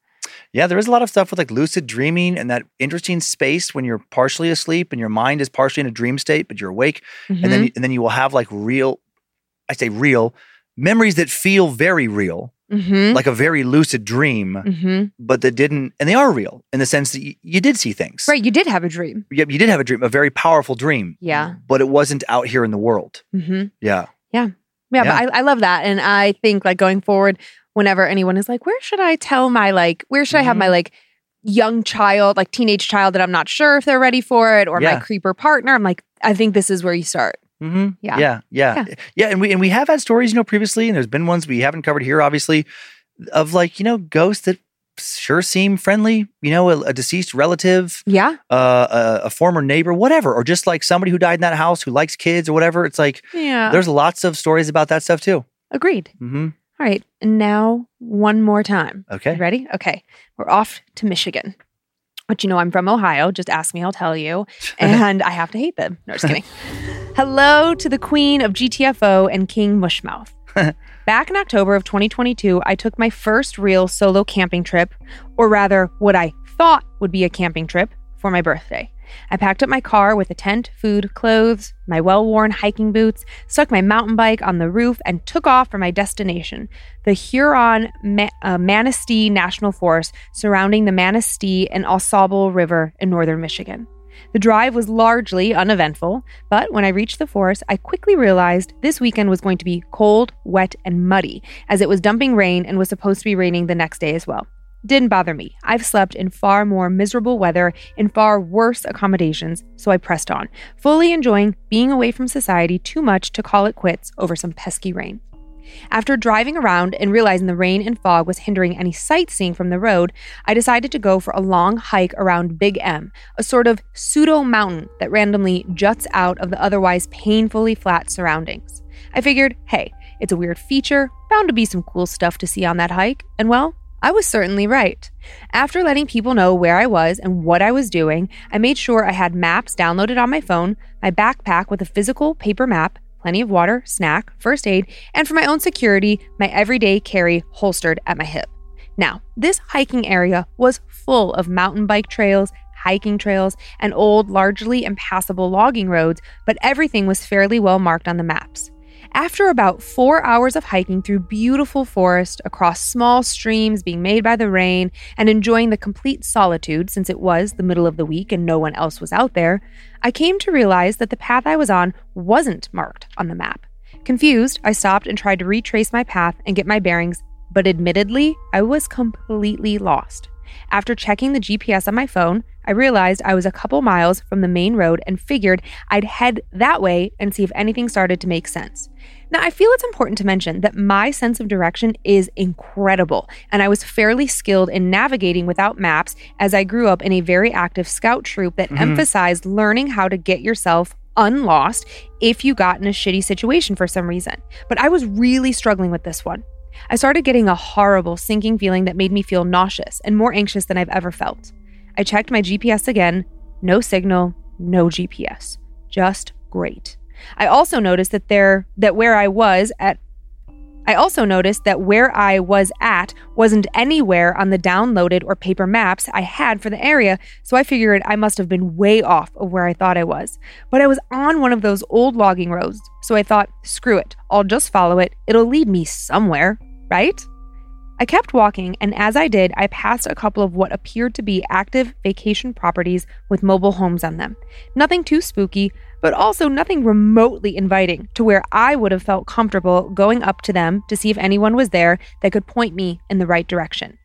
Yeah, there is a lot of stuff with like lucid dreaming and that interesting space when you're partially asleep and your mind is partially in a dream state, but you're awake. And then and then you will have like real, I say real, memories that feel very real, Mhm. like a very lucid dream, Mhm. but that didn't, and they are real in the sense that you, you did see things. right, you did have a dream. Yep, you did have a dream, a very powerful dream. Yeah. But it wasn't out here in the world. hmm Yeah. Yeah, Yeah. but I, I love that. And I think like going forward, whenever anyone is like, where should I tell my like, where should I have my Mm-hmm. like young child, like teenage child that I'm not sure if they're ready for it or Yeah. my creeper partner? I'm like, I think this is where you start. Mm-hmm. Yeah. yeah, yeah, yeah, And we and we have had stories, you know, previously, and there's been ones we haven't covered here, obviously, of like you know ghosts that sure seem friendly. You know, a, a deceased relative, Yeah. uh, a, a former neighbor, whatever, or just like somebody who died in that house who likes kids or whatever. It's like Yeah. there's lots of stories about that stuff too. Agreed. Mm-hmm. All right. And now one more time. Okay. You ready? Okay. We're off to Michigan. But you know, I'm from Ohio. Just ask me, I'll tell you. And I have to hate them. No, just kidding. Hello to the queen of GTFO and King Mushmouth. Back in October of 2022, I took my first real solo camping trip, or rather, what I thought would be a camping trip, for my birthday. I packed up my car with a tent, food, clothes, my well worn hiking boots, stuck my mountain bike on the roof, and took off for my destination, the Huron Ma- uh, Manistee National Forest surrounding the Manistee and Au River in northern Michigan. The drive was largely uneventful, but when I reached the forest, I quickly realized this weekend was going to be cold, wet, and muddy, as it was dumping rain and was supposed to be raining the next day as well. Didn't bother me. I've slept in far more miserable weather in far worse accommodations, so I pressed on, fully enjoying being away from society too much to call it quits over some pesky rain. After driving around and realizing the rain and fog was hindering any sightseeing from the road, I decided to go for a long hike around Big M, a sort of pseudo mountain that randomly juts out of the otherwise painfully flat surroundings. I figured, hey, it's a weird feature, bound to be some cool stuff to see on that hike, and well, I was certainly right. After letting people know where I was and what I was doing, I made sure I had maps downloaded on my phone, my backpack with a physical paper map, plenty of water, snack, first aid, and for my own security, my everyday carry holstered at my hip. Now, this hiking area was full of mountain bike trails, hiking trails, and old, largely impassable logging roads, but everything was fairly well marked on the maps. After about four hours of hiking through beautiful forest, across small streams being made by the rain, and enjoying the complete solitude since it was the middle of the week and no one else was out there, I came to realize that the path I was on wasn't marked on the map. Confused, I stopped and tried to retrace my path and get my bearings, but admittedly, I was completely lost. After checking the GPS on my phone, I realized I was a couple miles from the main road and figured I'd head that way and see if anything started to make sense. Now, I feel it's important to mention that my sense of direction is incredible, and I was fairly skilled in navigating without maps as I grew up in a very active scout troop that mm-hmm. emphasized learning how to get yourself unlost if you got in a shitty situation for some reason. But I was really struggling with this one. I started getting a horrible sinking feeling that made me feel nauseous and more anxious than I've ever felt. I checked my GPS again. No signal, no GPS. Just great. I also noticed that there that where I was at I also noticed that where I was at wasn't anywhere on the downloaded or paper maps I had for the area, so I figured I must have been way off of where I thought I was. But I was on one of those old logging roads, so I thought, screw it, I'll just follow it. It'll lead me somewhere, right? I kept walking, and as I did, I passed a couple of what appeared to be active vacation properties with mobile homes on them. Nothing too spooky, but also nothing remotely inviting to where I would have felt comfortable going up to them to see if anyone was there that could point me in the right direction.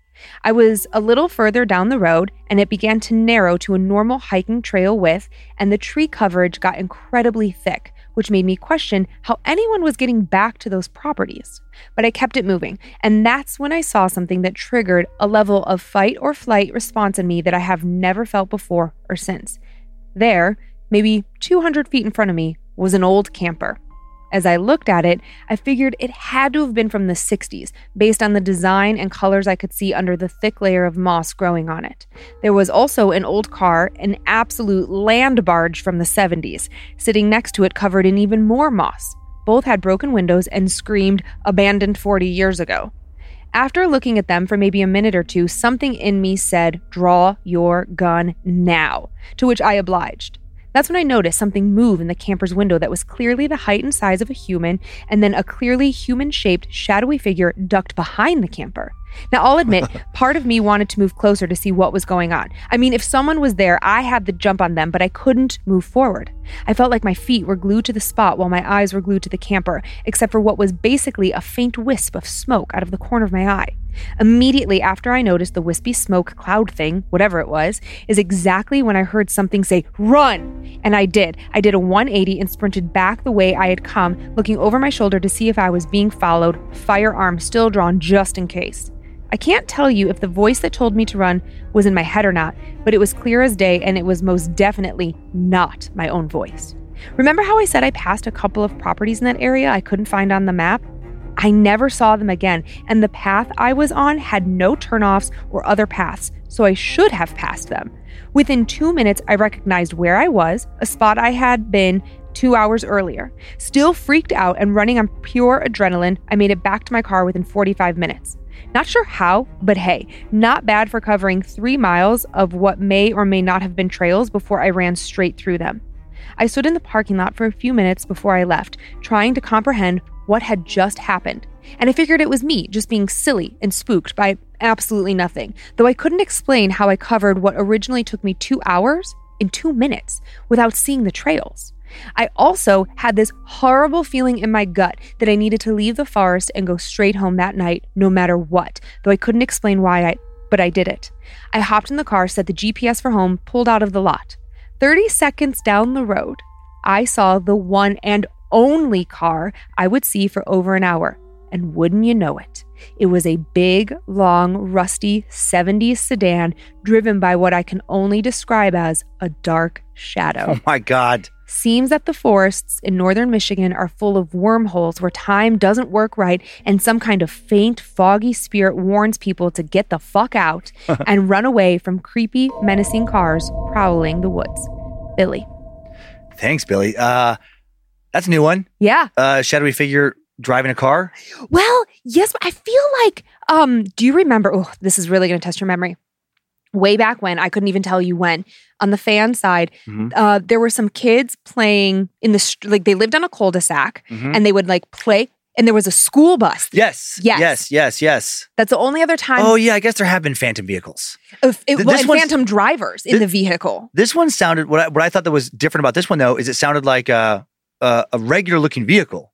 I was a little further down the road and it began to narrow to a normal hiking trail width, and the tree coverage got incredibly thick, which made me question how anyone was getting back to those properties. But I kept it moving, and that's when I saw something that triggered a level of fight or flight response in me that I have never felt before or since. There, maybe 200 feet in front of me, was an old camper. As I looked at it, I figured it had to have been from the 60s, based on the design and colors I could see under the thick layer of moss growing on it. There was also an old car, an absolute land barge from the 70s, sitting next to it covered in even more moss. Both had broken windows and screamed, abandoned 40 years ago. After looking at them for maybe a minute or two, something in me said, Draw your gun now, to which I obliged. That's when I noticed something move in the camper's window that was clearly the height and size of a human, and then a clearly human shaped, shadowy figure ducked behind the camper. Now, I'll admit, part of me wanted to move closer to see what was going on. I mean, if someone was there, I had the jump on them, but I couldn't move forward. I felt like my feet were glued to the spot while my eyes were glued to the camper, except for what was basically a faint wisp of smoke out of the corner of my eye. Immediately after I noticed the wispy smoke cloud thing, whatever it was, is exactly when I heard something say, Run! And I did. I did a 180 and sprinted back the way I had come, looking over my shoulder to see if I was being followed, firearm still drawn just in case. I can't tell you if the voice that told me to run was in my head or not, but it was clear as day and it was most definitely not my own voice. Remember how I said I passed a couple of properties in that area I couldn't find on the map? I never saw them again, and the path I was on had no turnoffs or other paths, so I should have passed them. Within two minutes, I recognized where I was, a spot I had been two hours earlier. Still freaked out and running on pure adrenaline, I made it back to my car within 45 minutes. Not sure how, but hey, not bad for covering three miles of what may or may not have been trails before I ran straight through them. I stood in the parking lot for a few minutes before I left, trying to comprehend what had just happened. And I figured it was me just being silly and spooked by absolutely nothing, though I couldn't explain how I covered what originally took me two hours in two minutes without seeing the trails. I also had this horrible feeling in my gut that I needed to leave the forest and go straight home that night, no matter what, though I couldn't explain why I, but I did it. I hopped in the car, set the GPS for home, pulled out of the lot. 30 seconds down the road, I saw the one and only car I would see for over an hour. And wouldn't you know it, it was a big, long, rusty 70s sedan driven by what I can only describe as a dark shadow. Oh my God. Seems that the forests in northern Michigan are full of wormholes where time doesn't work right and some kind of faint, foggy spirit warns people to get the fuck out and run away from creepy, menacing cars prowling the woods. Billy. Thanks, Billy. Uh, that's a new one. Yeah. Uh, shadowy figure driving a car. Well, yes, I feel like um do you remember oh, this is really going to test your memory. Way back when, I couldn't even tell you when, on the fan side, Mhm. uh, there were some kids playing in the, str- like, they lived on a cul de sac Mhm. and they would like play, and there was a school bus. Yes. Yes. Yes. Yes. Yes. That's the only other time Oh yeah, I guess there have been phantom vehicles. of it, well, and phantom drivers in Thi- the vehicle. This one sounded what I, what I thought that was different about this one though is it sounded like a a, a regular looking vehicle.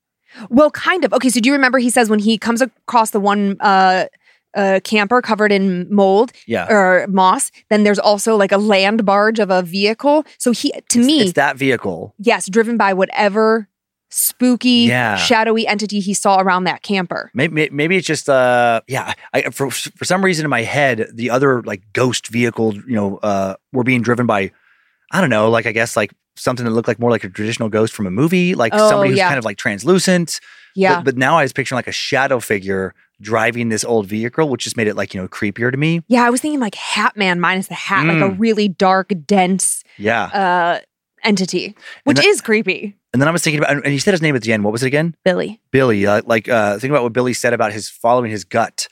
Well, kind of. Okay, so do you remember he says when he comes across the one uh, uh, camper covered in mold Yeah. or moss, then there's also like a land barge of a vehicle. So he, to It's- me, it's that vehicle. yes, driven by whatever spooky, Yeah. shadowy entity he saw around that camper. Maybe maybe it's just uh yeah. I for for some reason in my head the other like ghost vehicle, you know uh were being driven by I don't know like I guess like something that looked like more like a traditional ghost from a movie like Oh, somebody who's yeah. kind of like translucent. Yeah. But, but now I was picturing like a shadow figure driving this old vehicle, which just made it like you know creepier to me. yeah, I was thinking like Hat Man minus the hat, like a Mm. really dark, dense Yeah. uh, entity, which that- is creepy. And then I was thinking about and he said his name at the end. What was it again? Billy. Billy. Uh, like uh think about what Billy said about his following his gut,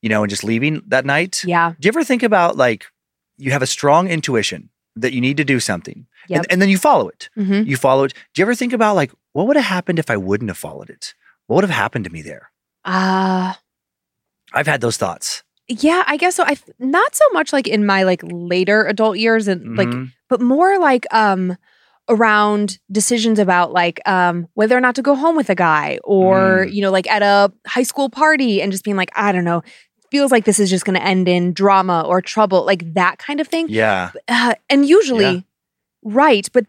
you know, and just leaving that night. Yeah. Do you ever think about like you have a strong intuition that you need to do something, Yep. and, and then you follow it? hmm You follow it. Do you ever think about like what would have happened if I wouldn't have followed it? What would have happened to me there? Uh, I've had those thoughts. Yeah, I guess so. I not so much like in my like later adult years and like Mhm. but more like um around decisions about like um whether or not to go home with a guy or Mm. you know like at a high school party and just being like I don't know feels like this is just going to end in drama or trouble like that kind of thing. yeah, Uh, and usually Yeah. right, but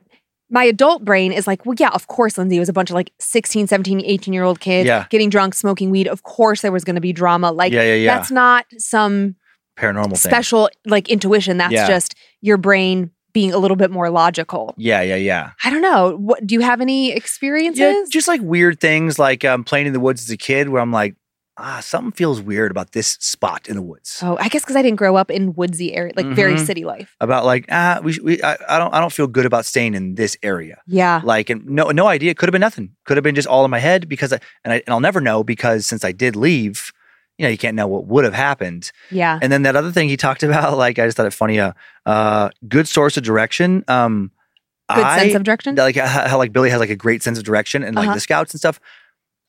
my adult brain is like, well, yeah, of course, Lynze it was a bunch of like 16, 17, 18 year old kids Yeah. getting drunk, smoking weed. Of course, there was going to be drama. Like, yeah, yeah, yeah. that's not some Paranormal thing. special like intuition. That's Yeah. just your brain being a little bit more logical. Yeah, yeah, yeah. I don't know. What do you have any experiences? Yeah, just like weird things, like um, playing in the woods as a kid, where I'm like, ah, something feels weird about this spot in the woods. oh, I guess because I didn't grow up in woodsy area, like very Mhm. city life. About like, ah, we, we I, I don't, I don't feel good about staying in this area. Yeah. Like, and no, no idea. It could have been nothing. Could have been just all in my head because, I, and I, and I'll never know because since I did leave, you know, you can't know what would have happened. Yeah. And then that other thing he talked about, like, I just thought it funny. Uh, uh good source of direction. Um, Good I, sense of direction. like how, how like Billy has like a great sense of direction and like Uh-huh. the scouts and stuff.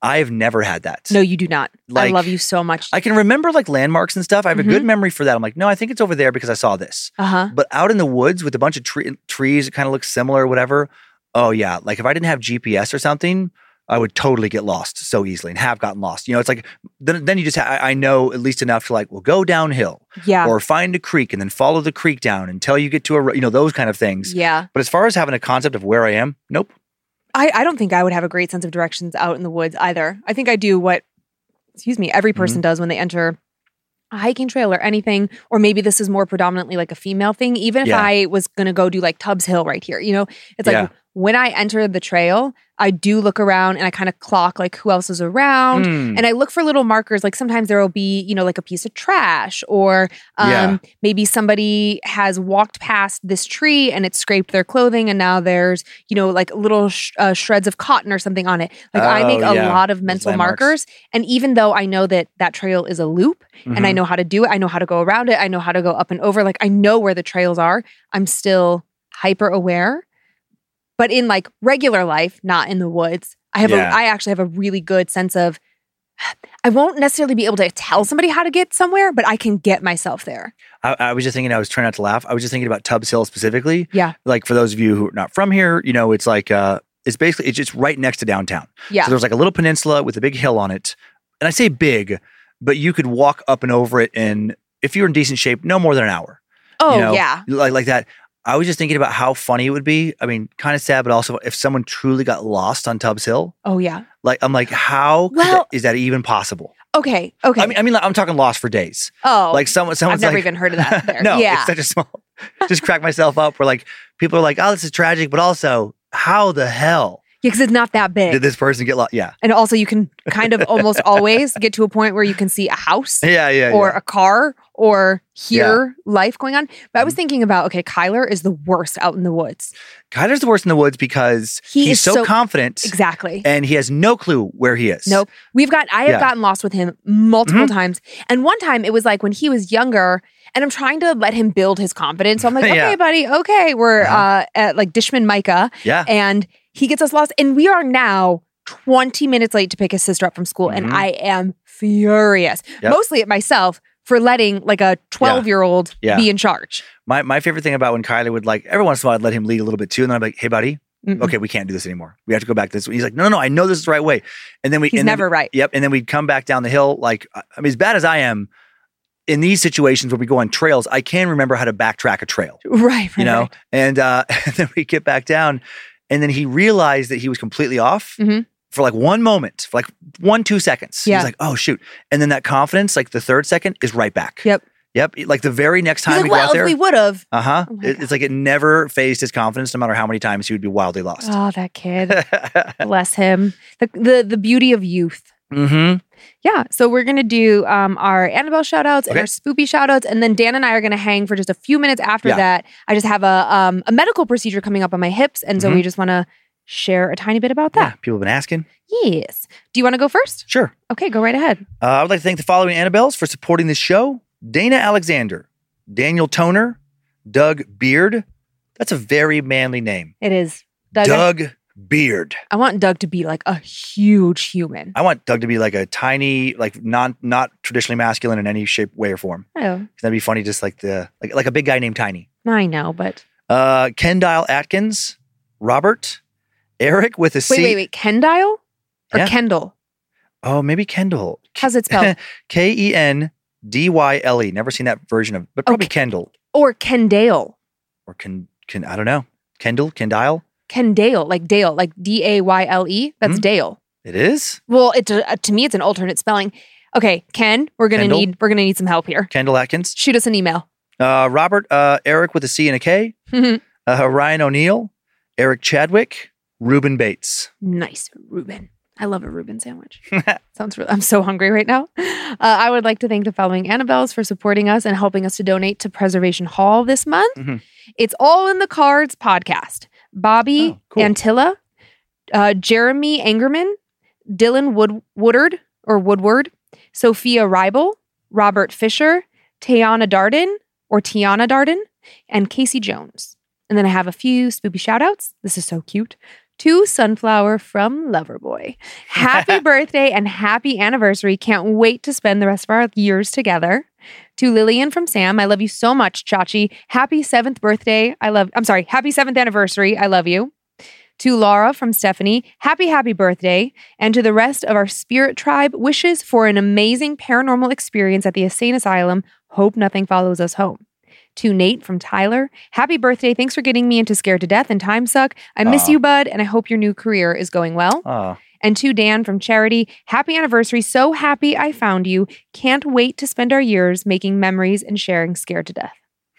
I've never had that. no, you do not. I love you so much. I can remember like landmarks and stuff. I have a Mm-hmm. good memory for that. I'm like, no, I think it's over there because I saw this. Uh huh. But out in the woods with a bunch of tre- trees, it kind of looks similar, or whatever. Oh yeah, like if I didn't have GPS or something, I would totally get lost so easily and have gotten lost. You know, it's like then then you just ha- I I know at least enough to like, well, go downhill Yeah. or find a creek and then follow the creek down until you get to a you know those kind of things. yeah. But as far as having a concept of where I am, nope. I, I don't think I would have a great sense of directions out in the woods either. I think I do what, excuse me, every person Mm-hmm. does when they enter a hiking trail or anything. Or maybe this is more predominantly like a female thing. Even if Yeah. I was going to go do like Tubbs Hill right here, you know, it's like, Yeah. When I enter the trail, I do look around and I kind of clock like who else is around. Hmm. And I look for little markers. Like sometimes there will be, you know, like a piece of trash, or um, Yeah. maybe somebody has walked past this tree and it scraped their clothing, and now there's, you know, like little sh- uh, shreds of cotton or something on it. Like I Oh, make a yeah. lot of mental markers. And even though I know that that trail is a loop and I Mhm. know how to do it, I know how to go around it, I know how to go up and over, like I know where the trails are, I'm still hyper aware. But in like regular life, not in the woods, I have Yeah. a I actually have a really good sense of I won't necessarily be able to tell somebody how to get somewhere, but I can get myself there. I, I was just thinking, I was trying not to laugh. I was just thinking about Tubbs Hill specifically. Yeah. Like for those of you who are not from here, you know, it's like, uh, it's basically, it's just right next to downtown. Yeah. So there's like a little peninsula with a big hill on it. And I say big, but you could walk up and over it in, if you're in decent shape, no more than an hour. Oh you know, yeah. Like, like that. I was just thinking about how funny it would be. I mean, kind of sad, but also if someone truly got lost on Tubbs Hill, Oh yeah. like, I'm like, how Well- that- is that even possible? Okay. Okay. I mean, I mean, like, I'm talking lost for days. oh, Like someone, I've someone's never like, even heard of that. There. no, yeah. it's such a small. just crack myself up. Where like people are like, "Oh, this is tragic," but also, how the hell Yeah, because it's not that big. did this person get lost? Yeah, and also, you can kind of almost always get to a point where you can see a house yeah, yeah. or yeah. a car or hear life going on. But I was thinking about okay, Kyler is the worst out in the woods. Kyler's the worst in the woods because He he's so, so- confident Exactly. and he has no clue where he is. Nope. We've got I have Yeah. gotten lost with him multiple Mhm. times. And one time it was like when he was younger and I'm trying to let him build his confidence. So I'm like, Yeah. okay, buddy, okay. We're Uh-huh. uh at like Dishman Mica Yeah. and he gets us lost. And we are now 20 minutes late to pick his sister up from school. And Mhm. I am furious. Yep. Mostly at myself for letting like a 12 year old Yeah. be in charge. My my favorite thing about when Kyler would like every once in a while I'd let him lead a little bit too, and then I'm like, "Hey, buddy, Mm-mm. okay, we can't do this anymore. We have to go back this way." He's like, "No, no, no, I know this is the right way." And then we He's and then- never right. Yep. And then we'd come back down the hill. Like, I I mean, as bad as I am in these situations where we go on trails, I can remember how to backtrack a trail, Right, right. you know? right. And, uh, and then we get back down. And then he realized that he was completely off Mhm. for like one moment, for like one, two seconds. Yeah. He's like, oh, shoot. And then that confidence, like the third second, is right back. Yep. Yep. Like the very next time like, we go well, there. we would have. uh huh. Oh It- it's like it never phased his confidence, no matter how many times he would be wildly lost. Oh, that kid. Bless him. The, the the beauty of youth. Mm-hmm. Yeah. So we're gonna do um, our Annabelle shout outs and Okay. our spoopy shout outs. And then Dan and I are gonna hang for just a few minutes after Yeah. that. I just have a um, a medical procedure coming up on my hips. And so Mhm. we just wanna share a tiny bit about Yeah. that. People have been asking. Yes. Do you wanna go first? Sure. Okay, go right ahead. Uh, I would like to thank the following Annabelles for supporting this show Dana Alexander, Daniel Toner, Doug Beard. That's a very manly name. It is Doug. Doug Beard. I want Doug to be like a huge human. I want Doug to be like a tiny, like not not traditionally masculine in any shape, way, or form. Oh, That'd be funny, just like the like like a big guy named Tiny. I know, but Uh, Ken Dial Atkins, Robert, Eric with a C. wait, wait, wait. Kendall or Yeah. Kendall? Oh, maybe Kendall. How's it spelled? K E N D Y L E. Never seen that version of, but probably Okay. Kendall or Kendale? or Ken. Ken I don't know. Kendall, Kendall, Kendile. Kendale, like Dale, like D A Y L E. That's Hmm. Dale. It is Well, it's a, to me, it's an alternate spelling. Okay, Ken, we're gonna Kendall? need we're gonna need some help here. Kendall Atkins. Shoot us an email. Uh, Robert, uh, Eric with a C and a K. Uh, Ryan O'Neill, Eric Chadwick, Ruben Bates. nice, Ruben. I love a Reuben sandwich. Sounds really. I'm so hungry right now. Uh, I would like to thank the following Annabelles for supporting us and helping us to donate to Preservation Hall this month. Mhm. It's all in the cards podcast. Bobby Oh, cool. Antilla, uh, Jeremy Angerman, Dylan Wood Woodard or Woodward, Sophia Ribel, Robert Fisher, Tiana Darden or Tiana Darden, and Casey Jones. And then I have a few spoopy shout outs. This is so cute. To Sunflower from Loverboy. Happy birthday and happy anniversary. Can't wait to spend the rest of our years together. To Lillian from Sam, I love you so much, Chachi. Happy seventh birthday. I love, I'm sorry, happy seventh anniversary. I love you. To Laura from Stephanie, happy, happy birthday. And to the rest of our spirit tribe, wishes for an amazing paranormal experience at the Insane Asylum. Hope nothing follows us home. To Nate from Tyler, happy birthday. Thanks for getting me into Scared to Death and Time Suck. I miss Aw. you, bud, and I hope your new career is going well. Oh, And to Dan from Charity, happy anniversary. So happy I found you. Can't wait to spend our years making memories and sharing Scared to Death.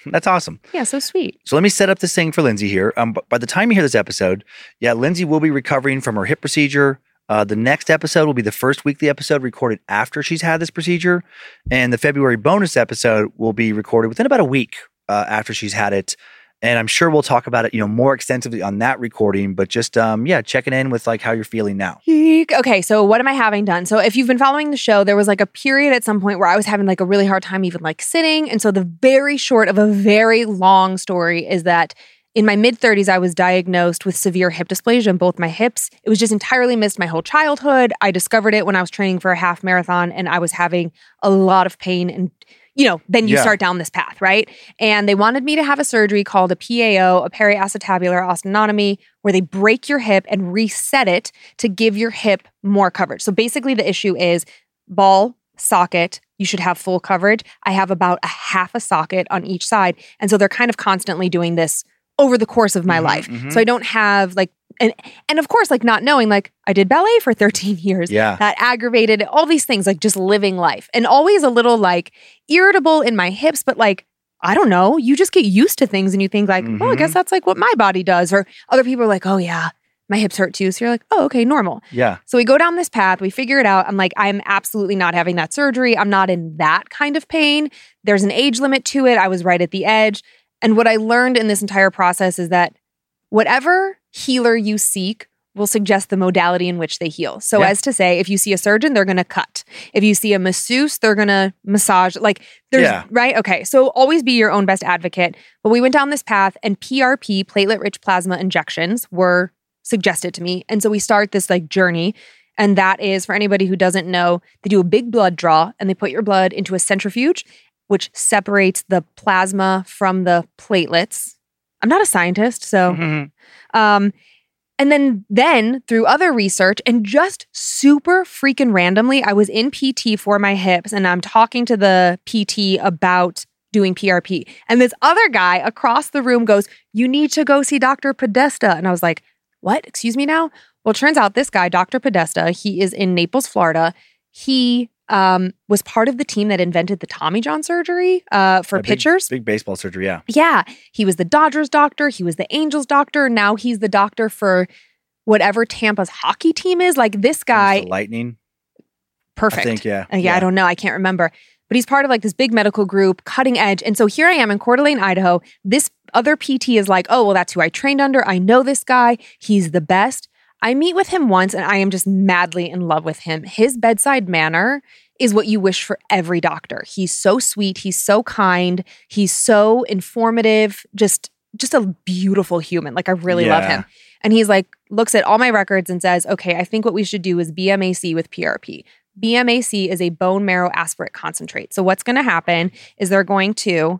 That's awesome. Yeah, so sweet. So let me set up this thing for Lynze here. Um, b- by the time you hear this episode, yeah, Lynze will be recovering from her hip procedure. Uh, the next episode will be the first weekly episode recorded after she's had this procedure, and the February bonus episode will be recorded within about a week uh, after she's had it. And I'm sure we'll talk about it, you know, more extensively on that recording. But just, um, yeah, checking in with like how you're feeling now. Okay, so what am I having done? So if you've been following the show, there was like a period at some point where I was having like a really hard time even like sitting. And so the very short of a very long story is that in my mid 30s, I was diagnosed with severe hip dysplasia in both my hips. It was just entirely missed my whole childhood. I discovered it when I was training for a half marathon and I was having a lot of pain and you know, then you Yeah. start down this path, right? And they wanted me to have a surgery called a PAO, a periacetabular osteotomy, where they break your hip and reset it to give your hip more coverage. So basically, the issue is ball, socket, you should have full coverage. I have about a half a socket on each side. And so they're kind of constantly doing this over the course of my Mhm, life. mhm. So I don't have like, and, and of course, like not knowing, like I did ballet for 13 years. Yeah. that aggravated all these things like just living life. And always a little like irritable in my hips but like i don't know. You just get used to things and you think like oh i mm-hmm. guess that's like what my body does. Or other people are like oh yeah my hips hurt too. So you're like oh okay normal. Yeah. so we go down this path we figure it out. I'm like i'm absolutely not having that surgery. I'm not in that kind of pain. There's an age limit to it. I was right at the edge. And what i learned in this entire process is that whatever healer you seek will suggest the modality in which they heal. So, Yeah. as to say, if you see a surgeon, they're going to cut. If you see a masseuse, they're going to massage. Like, there's, Yeah. right? Okay. So, always be your own best advocate. But we went down this path, and PRP, platelet rich plasma injections, were suggested to me. And so, we start this like journey. And that is for anybody who doesn't know, they do a big blood draw and they put your blood into a centrifuge, which separates the plasma from the platelets. I'm not a scientist, so Mhm. um, and then then through other research and just super freaking randomly, I was in PT for my hips and I'm talking to the PT about doing PRP. And this other guy across the room goes, You need to go see Dr. Podesta. And I was like, What? Excuse me now? Well, it turns out this guy, Dr. Podesta, he is in Naples, Florida. He um, was part of the team that invented the Tommy John surgery uh, for big- pitchers. Big baseball surgery. Yeah. Yeah, he was the Dodgers doctor. He was the Angels doctor. Now he's the doctor for whatever Tampa's hockey team is. Like this guy, lightning. perfect. I think. Yeah. Uh, yeah, I don't know. I can't remember. But he's part of like this big medical group, cutting edge. And so here I am in Coeur d'Alene, Idaho. This other PT is like, oh, well, that's who I trained under. I know this guy. He's the best. I meet with him once and I am just madly in love with him. His bedside manner is what you wish for every doctor. He's so sweet, he's so kind, he's so informative, just just a beautiful human. Like I really love him. And he's like looks at all my records and says, "Okay, I think what we should do is BMAC with PRP." BMAC is a bone marrow aspirate concentrate. So what's going to happen is they're going to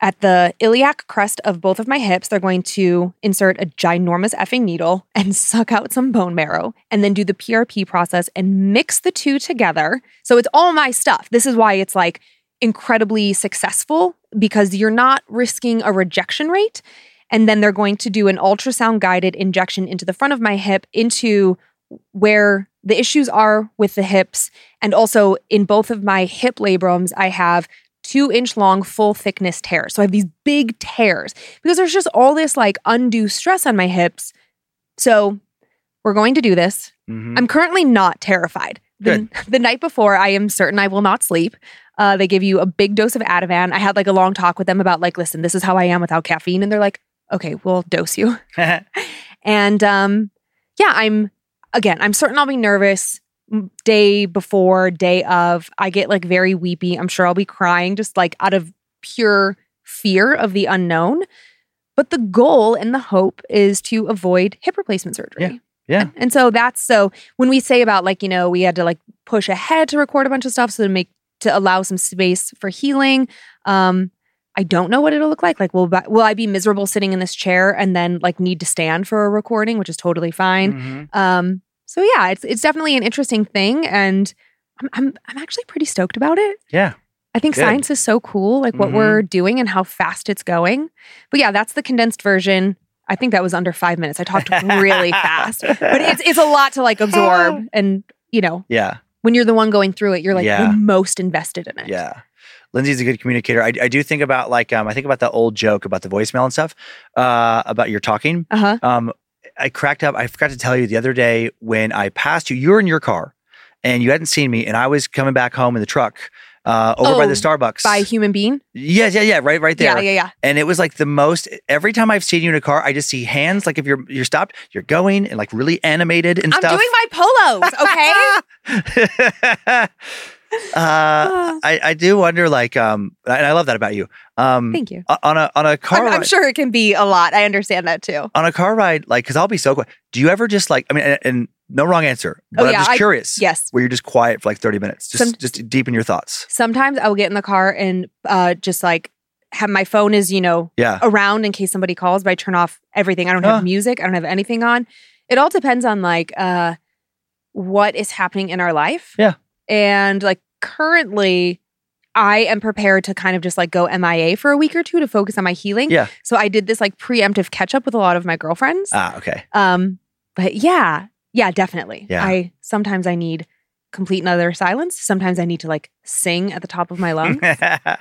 at the iliac crest of both of my hips, they're going to insert a ginormous effing needle and suck out some bone marrow and then do the PRP process and mix the two together. So it's all my stuff. This is why it's like incredibly successful because you're not risking a rejection rate. And then they're going to do an ultrasound guided injection into the front of my hip into where the issues are with the hips. And also in both of my hip labrums, I have two inch long full thickness tears. So I have these big tears because there's just all this like undue stress on my hips. So we're going to do this. Mhm. I'm currently not terrified. The, the night before, I am certain I will not sleep. Uh, they give you a big dose of Ativan. I had like a long talk with them about like, listen, this is how I am without caffeine, and they're like, okay, we'll dose you. And um, yeah, I'm again, I'm certain I'll be nervous day before, day of. I get like very weepy. I'm sure I'll be crying just like out of pure fear of the unknown. But the goal and the hope is to avoid hip replacement surgery. Yeah. And, and so that's so when we say about like, you know, we had to like push ahead to record a bunch of stuff so to make to allow some space for healing. Um, I don't know what it'll look like. Like, will will I be miserable sitting in this chair and then like need to stand for a recording, which is totally fine. Mhm. Um, so yeah, it's it's definitely an interesting thing, and I'm I'm I'm actually pretty stoked about it. Yeah. I think Good. science is so cool, like what Mhm. we're doing and how fast it's going. But yeah, that's the condensed version. I think that was under five minutes. I talked really fast, but it's it's a lot to like absorb, and you know, Yeah. when you're the one going through it, you're like Yeah. the most invested in it. Yeah. Lynze's a good communicator. I, I do think about like um, I think about the old joke about the voicemail and stuff uh, about your talking. Uh huh. Um, I cracked up. I forgot to tell you the other day when I passed you. You were in your car, and you hadn't seen me, and I was coming back home in the truck uh, over by Oh, the Starbucks. By a human being. Yes, yeah, yeah, right, right there. Yeah, yeah, yeah. And it was like the most. Every time I've seen you in a car, I just see hands. Like if you're you're stopped, you're going and like really animated and stuff. I'm doing my polos, okay? uh, I I do wonder like um, and I love that about you. Um, Thank you. on a on a car I'm, I'm sure it can be a lot. I understand that too. on a car ride, like because I'll be so quiet. Do you ever just like I mean, and, and no wrong answer, but Oh, I'm just I- curious. Yes. where you're just quiet for like 30 minutes, just Some- just deep in your thoughts. Sometimes I will get in the car and uh, just like have my phone is, you know, Yeah, around in case somebody calls, but I turn off everything. I don't have Huh. music. I don't have anything on. It all depends on like uh what is happening in our life. Yeah. And like currently I am prepared to kind of just like go MIA for a week or two to focus on my healing. Yeah. So I did this like preemptive catch up with a lot of my girlfriends. ah, okay. Um, but yeah, yeah, definitely. Yeah. I sometimes I need complete and utter silence. Sometimes I need to like sing at the top of my lungs. oh,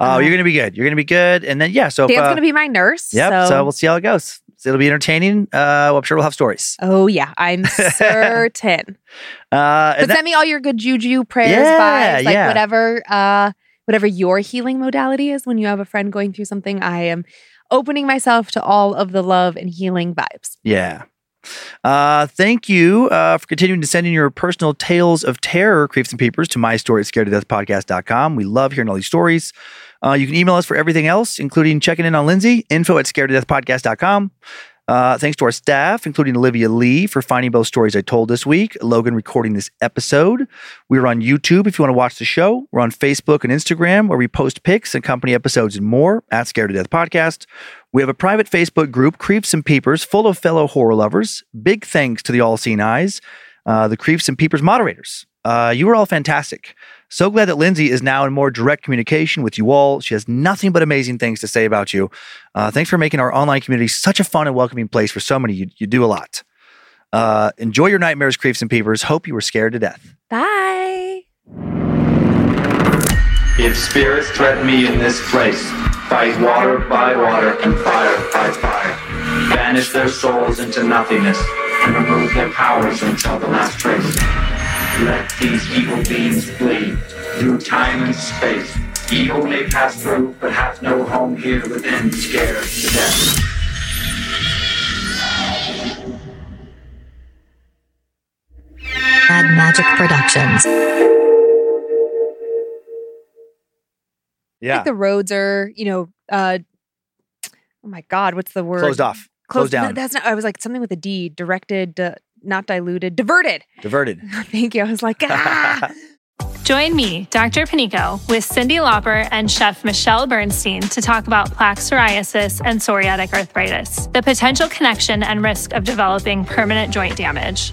Uh, you're gonna be good. You're gonna be good, and then yeah. So if, Dan's uh, gonna be my nurse. Yep. So, So, we'll see how it goes. So it'll be entertaining. Uh, well, I'm sure we'll have stories. oh yeah, I'm certain. Uh, But that- send me all your good juju prayers, Yeah, vibes, like yeah. whatever, uh, whatever your healing modality is. When you have a friend going through something, I am opening myself to all of the love and healing vibes. yeah. Uh, thank you uh, for continuing to send in your personal tales of terror, creeps and peepers, to my story at scared to death podcast.com. We love hearing all these stories. Uh, you can email us for everything else, including checking in on Lynze, info at scared to death Uh, thanks to our staff, including Olivia Lee, for finding both stories I told this week. Logan recording this episode. We're on YouTube if you want to watch the show. We're on Facebook and Instagram where we post pics and company episodes and more at Scared to Death Podcast. We have a private Facebook group, Creeps and Peepers, full of fellow horror lovers. Big thanks to the All Seen Eyes, uh, the Creeps and Peepers moderators. Uh, you are all fantastic. So glad that Lynze is now in more direct communication with you all. She has nothing but amazing things to say about you. Uh, thanks for making our online community such a fun and welcoming place for so many. You, you do a lot. Uh, enjoy your nightmares, Creeps and Peepers. Hope you were scared to death. Bye. If spirits threaten me in this place, fight water by water and fire by fire. Banish their souls into nothingness and remove their powers until the last trace. Let these evil beings flee through time and space. Evil may pass through, but hath no home here within, scared to death. Bad Magic Productions. Yeah. Like the roads are, you know, uh, oh my God, what's the word? Closed off. Closed no, down. that's not. I was like something with a D. Directed, uh, not diluted, diverted. Diverted. Thank you. I was like, ah. Join me, Dr. Panico, with Cyndi Lauper and Chef Michelle Bernstein to talk about plaque psoriasis and psoriatic arthritis, the potential connection and risk of developing permanent joint damage.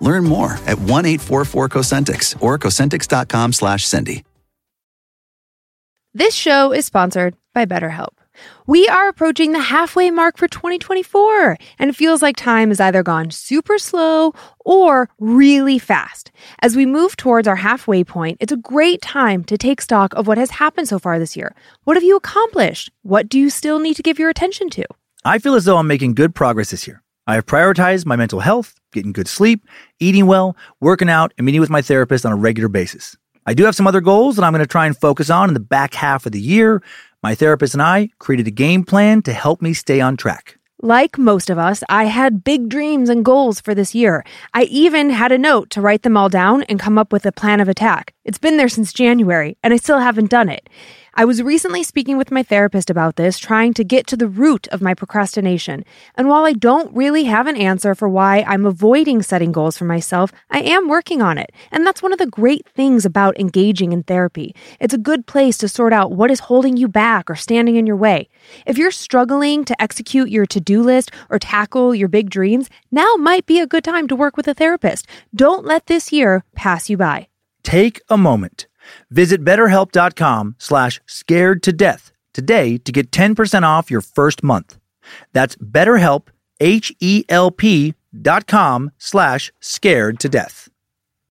Learn more at 1 844 Cosentyx or Cosentyx.com slash Cindy. This show is sponsored by BetterHelp. We are approaching the halfway mark for 2024, and it feels like time has either gone super slow or really fast. As we move towards our halfway point, it's a great time to take stock of what has happened so far this year. What have you accomplished? What do you still need to give your attention to? I feel as though I'm making good progress this year. I have prioritized my mental health, getting good sleep, eating well, working out, and meeting with my therapist on a regular basis. I do have some other goals that I'm going to try and focus on in the back half of the year. My therapist and I created a game plan to help me stay on track. Like most of us, I had big dreams and goals for this year. I even had a note to write them all down and come up with a plan of attack. It's been there since January, and I still haven't done it. I was recently speaking with my therapist about this, trying to get to the root of my procrastination. And while I don't really have an answer for why I'm avoiding setting goals for myself, I am working on it. And that's one of the great things about engaging in therapy. It's a good place to sort out what is holding you back or standing in your way. If you're struggling to execute your to do list or tackle your big dreams, now might be a good time to work with a therapist. Don't let this year pass you by. Take a moment. Visit betterhelp.com slash scared to death today to get 10% off your first month. That's betterhelp, H-E-L-P dot com slash scared to death.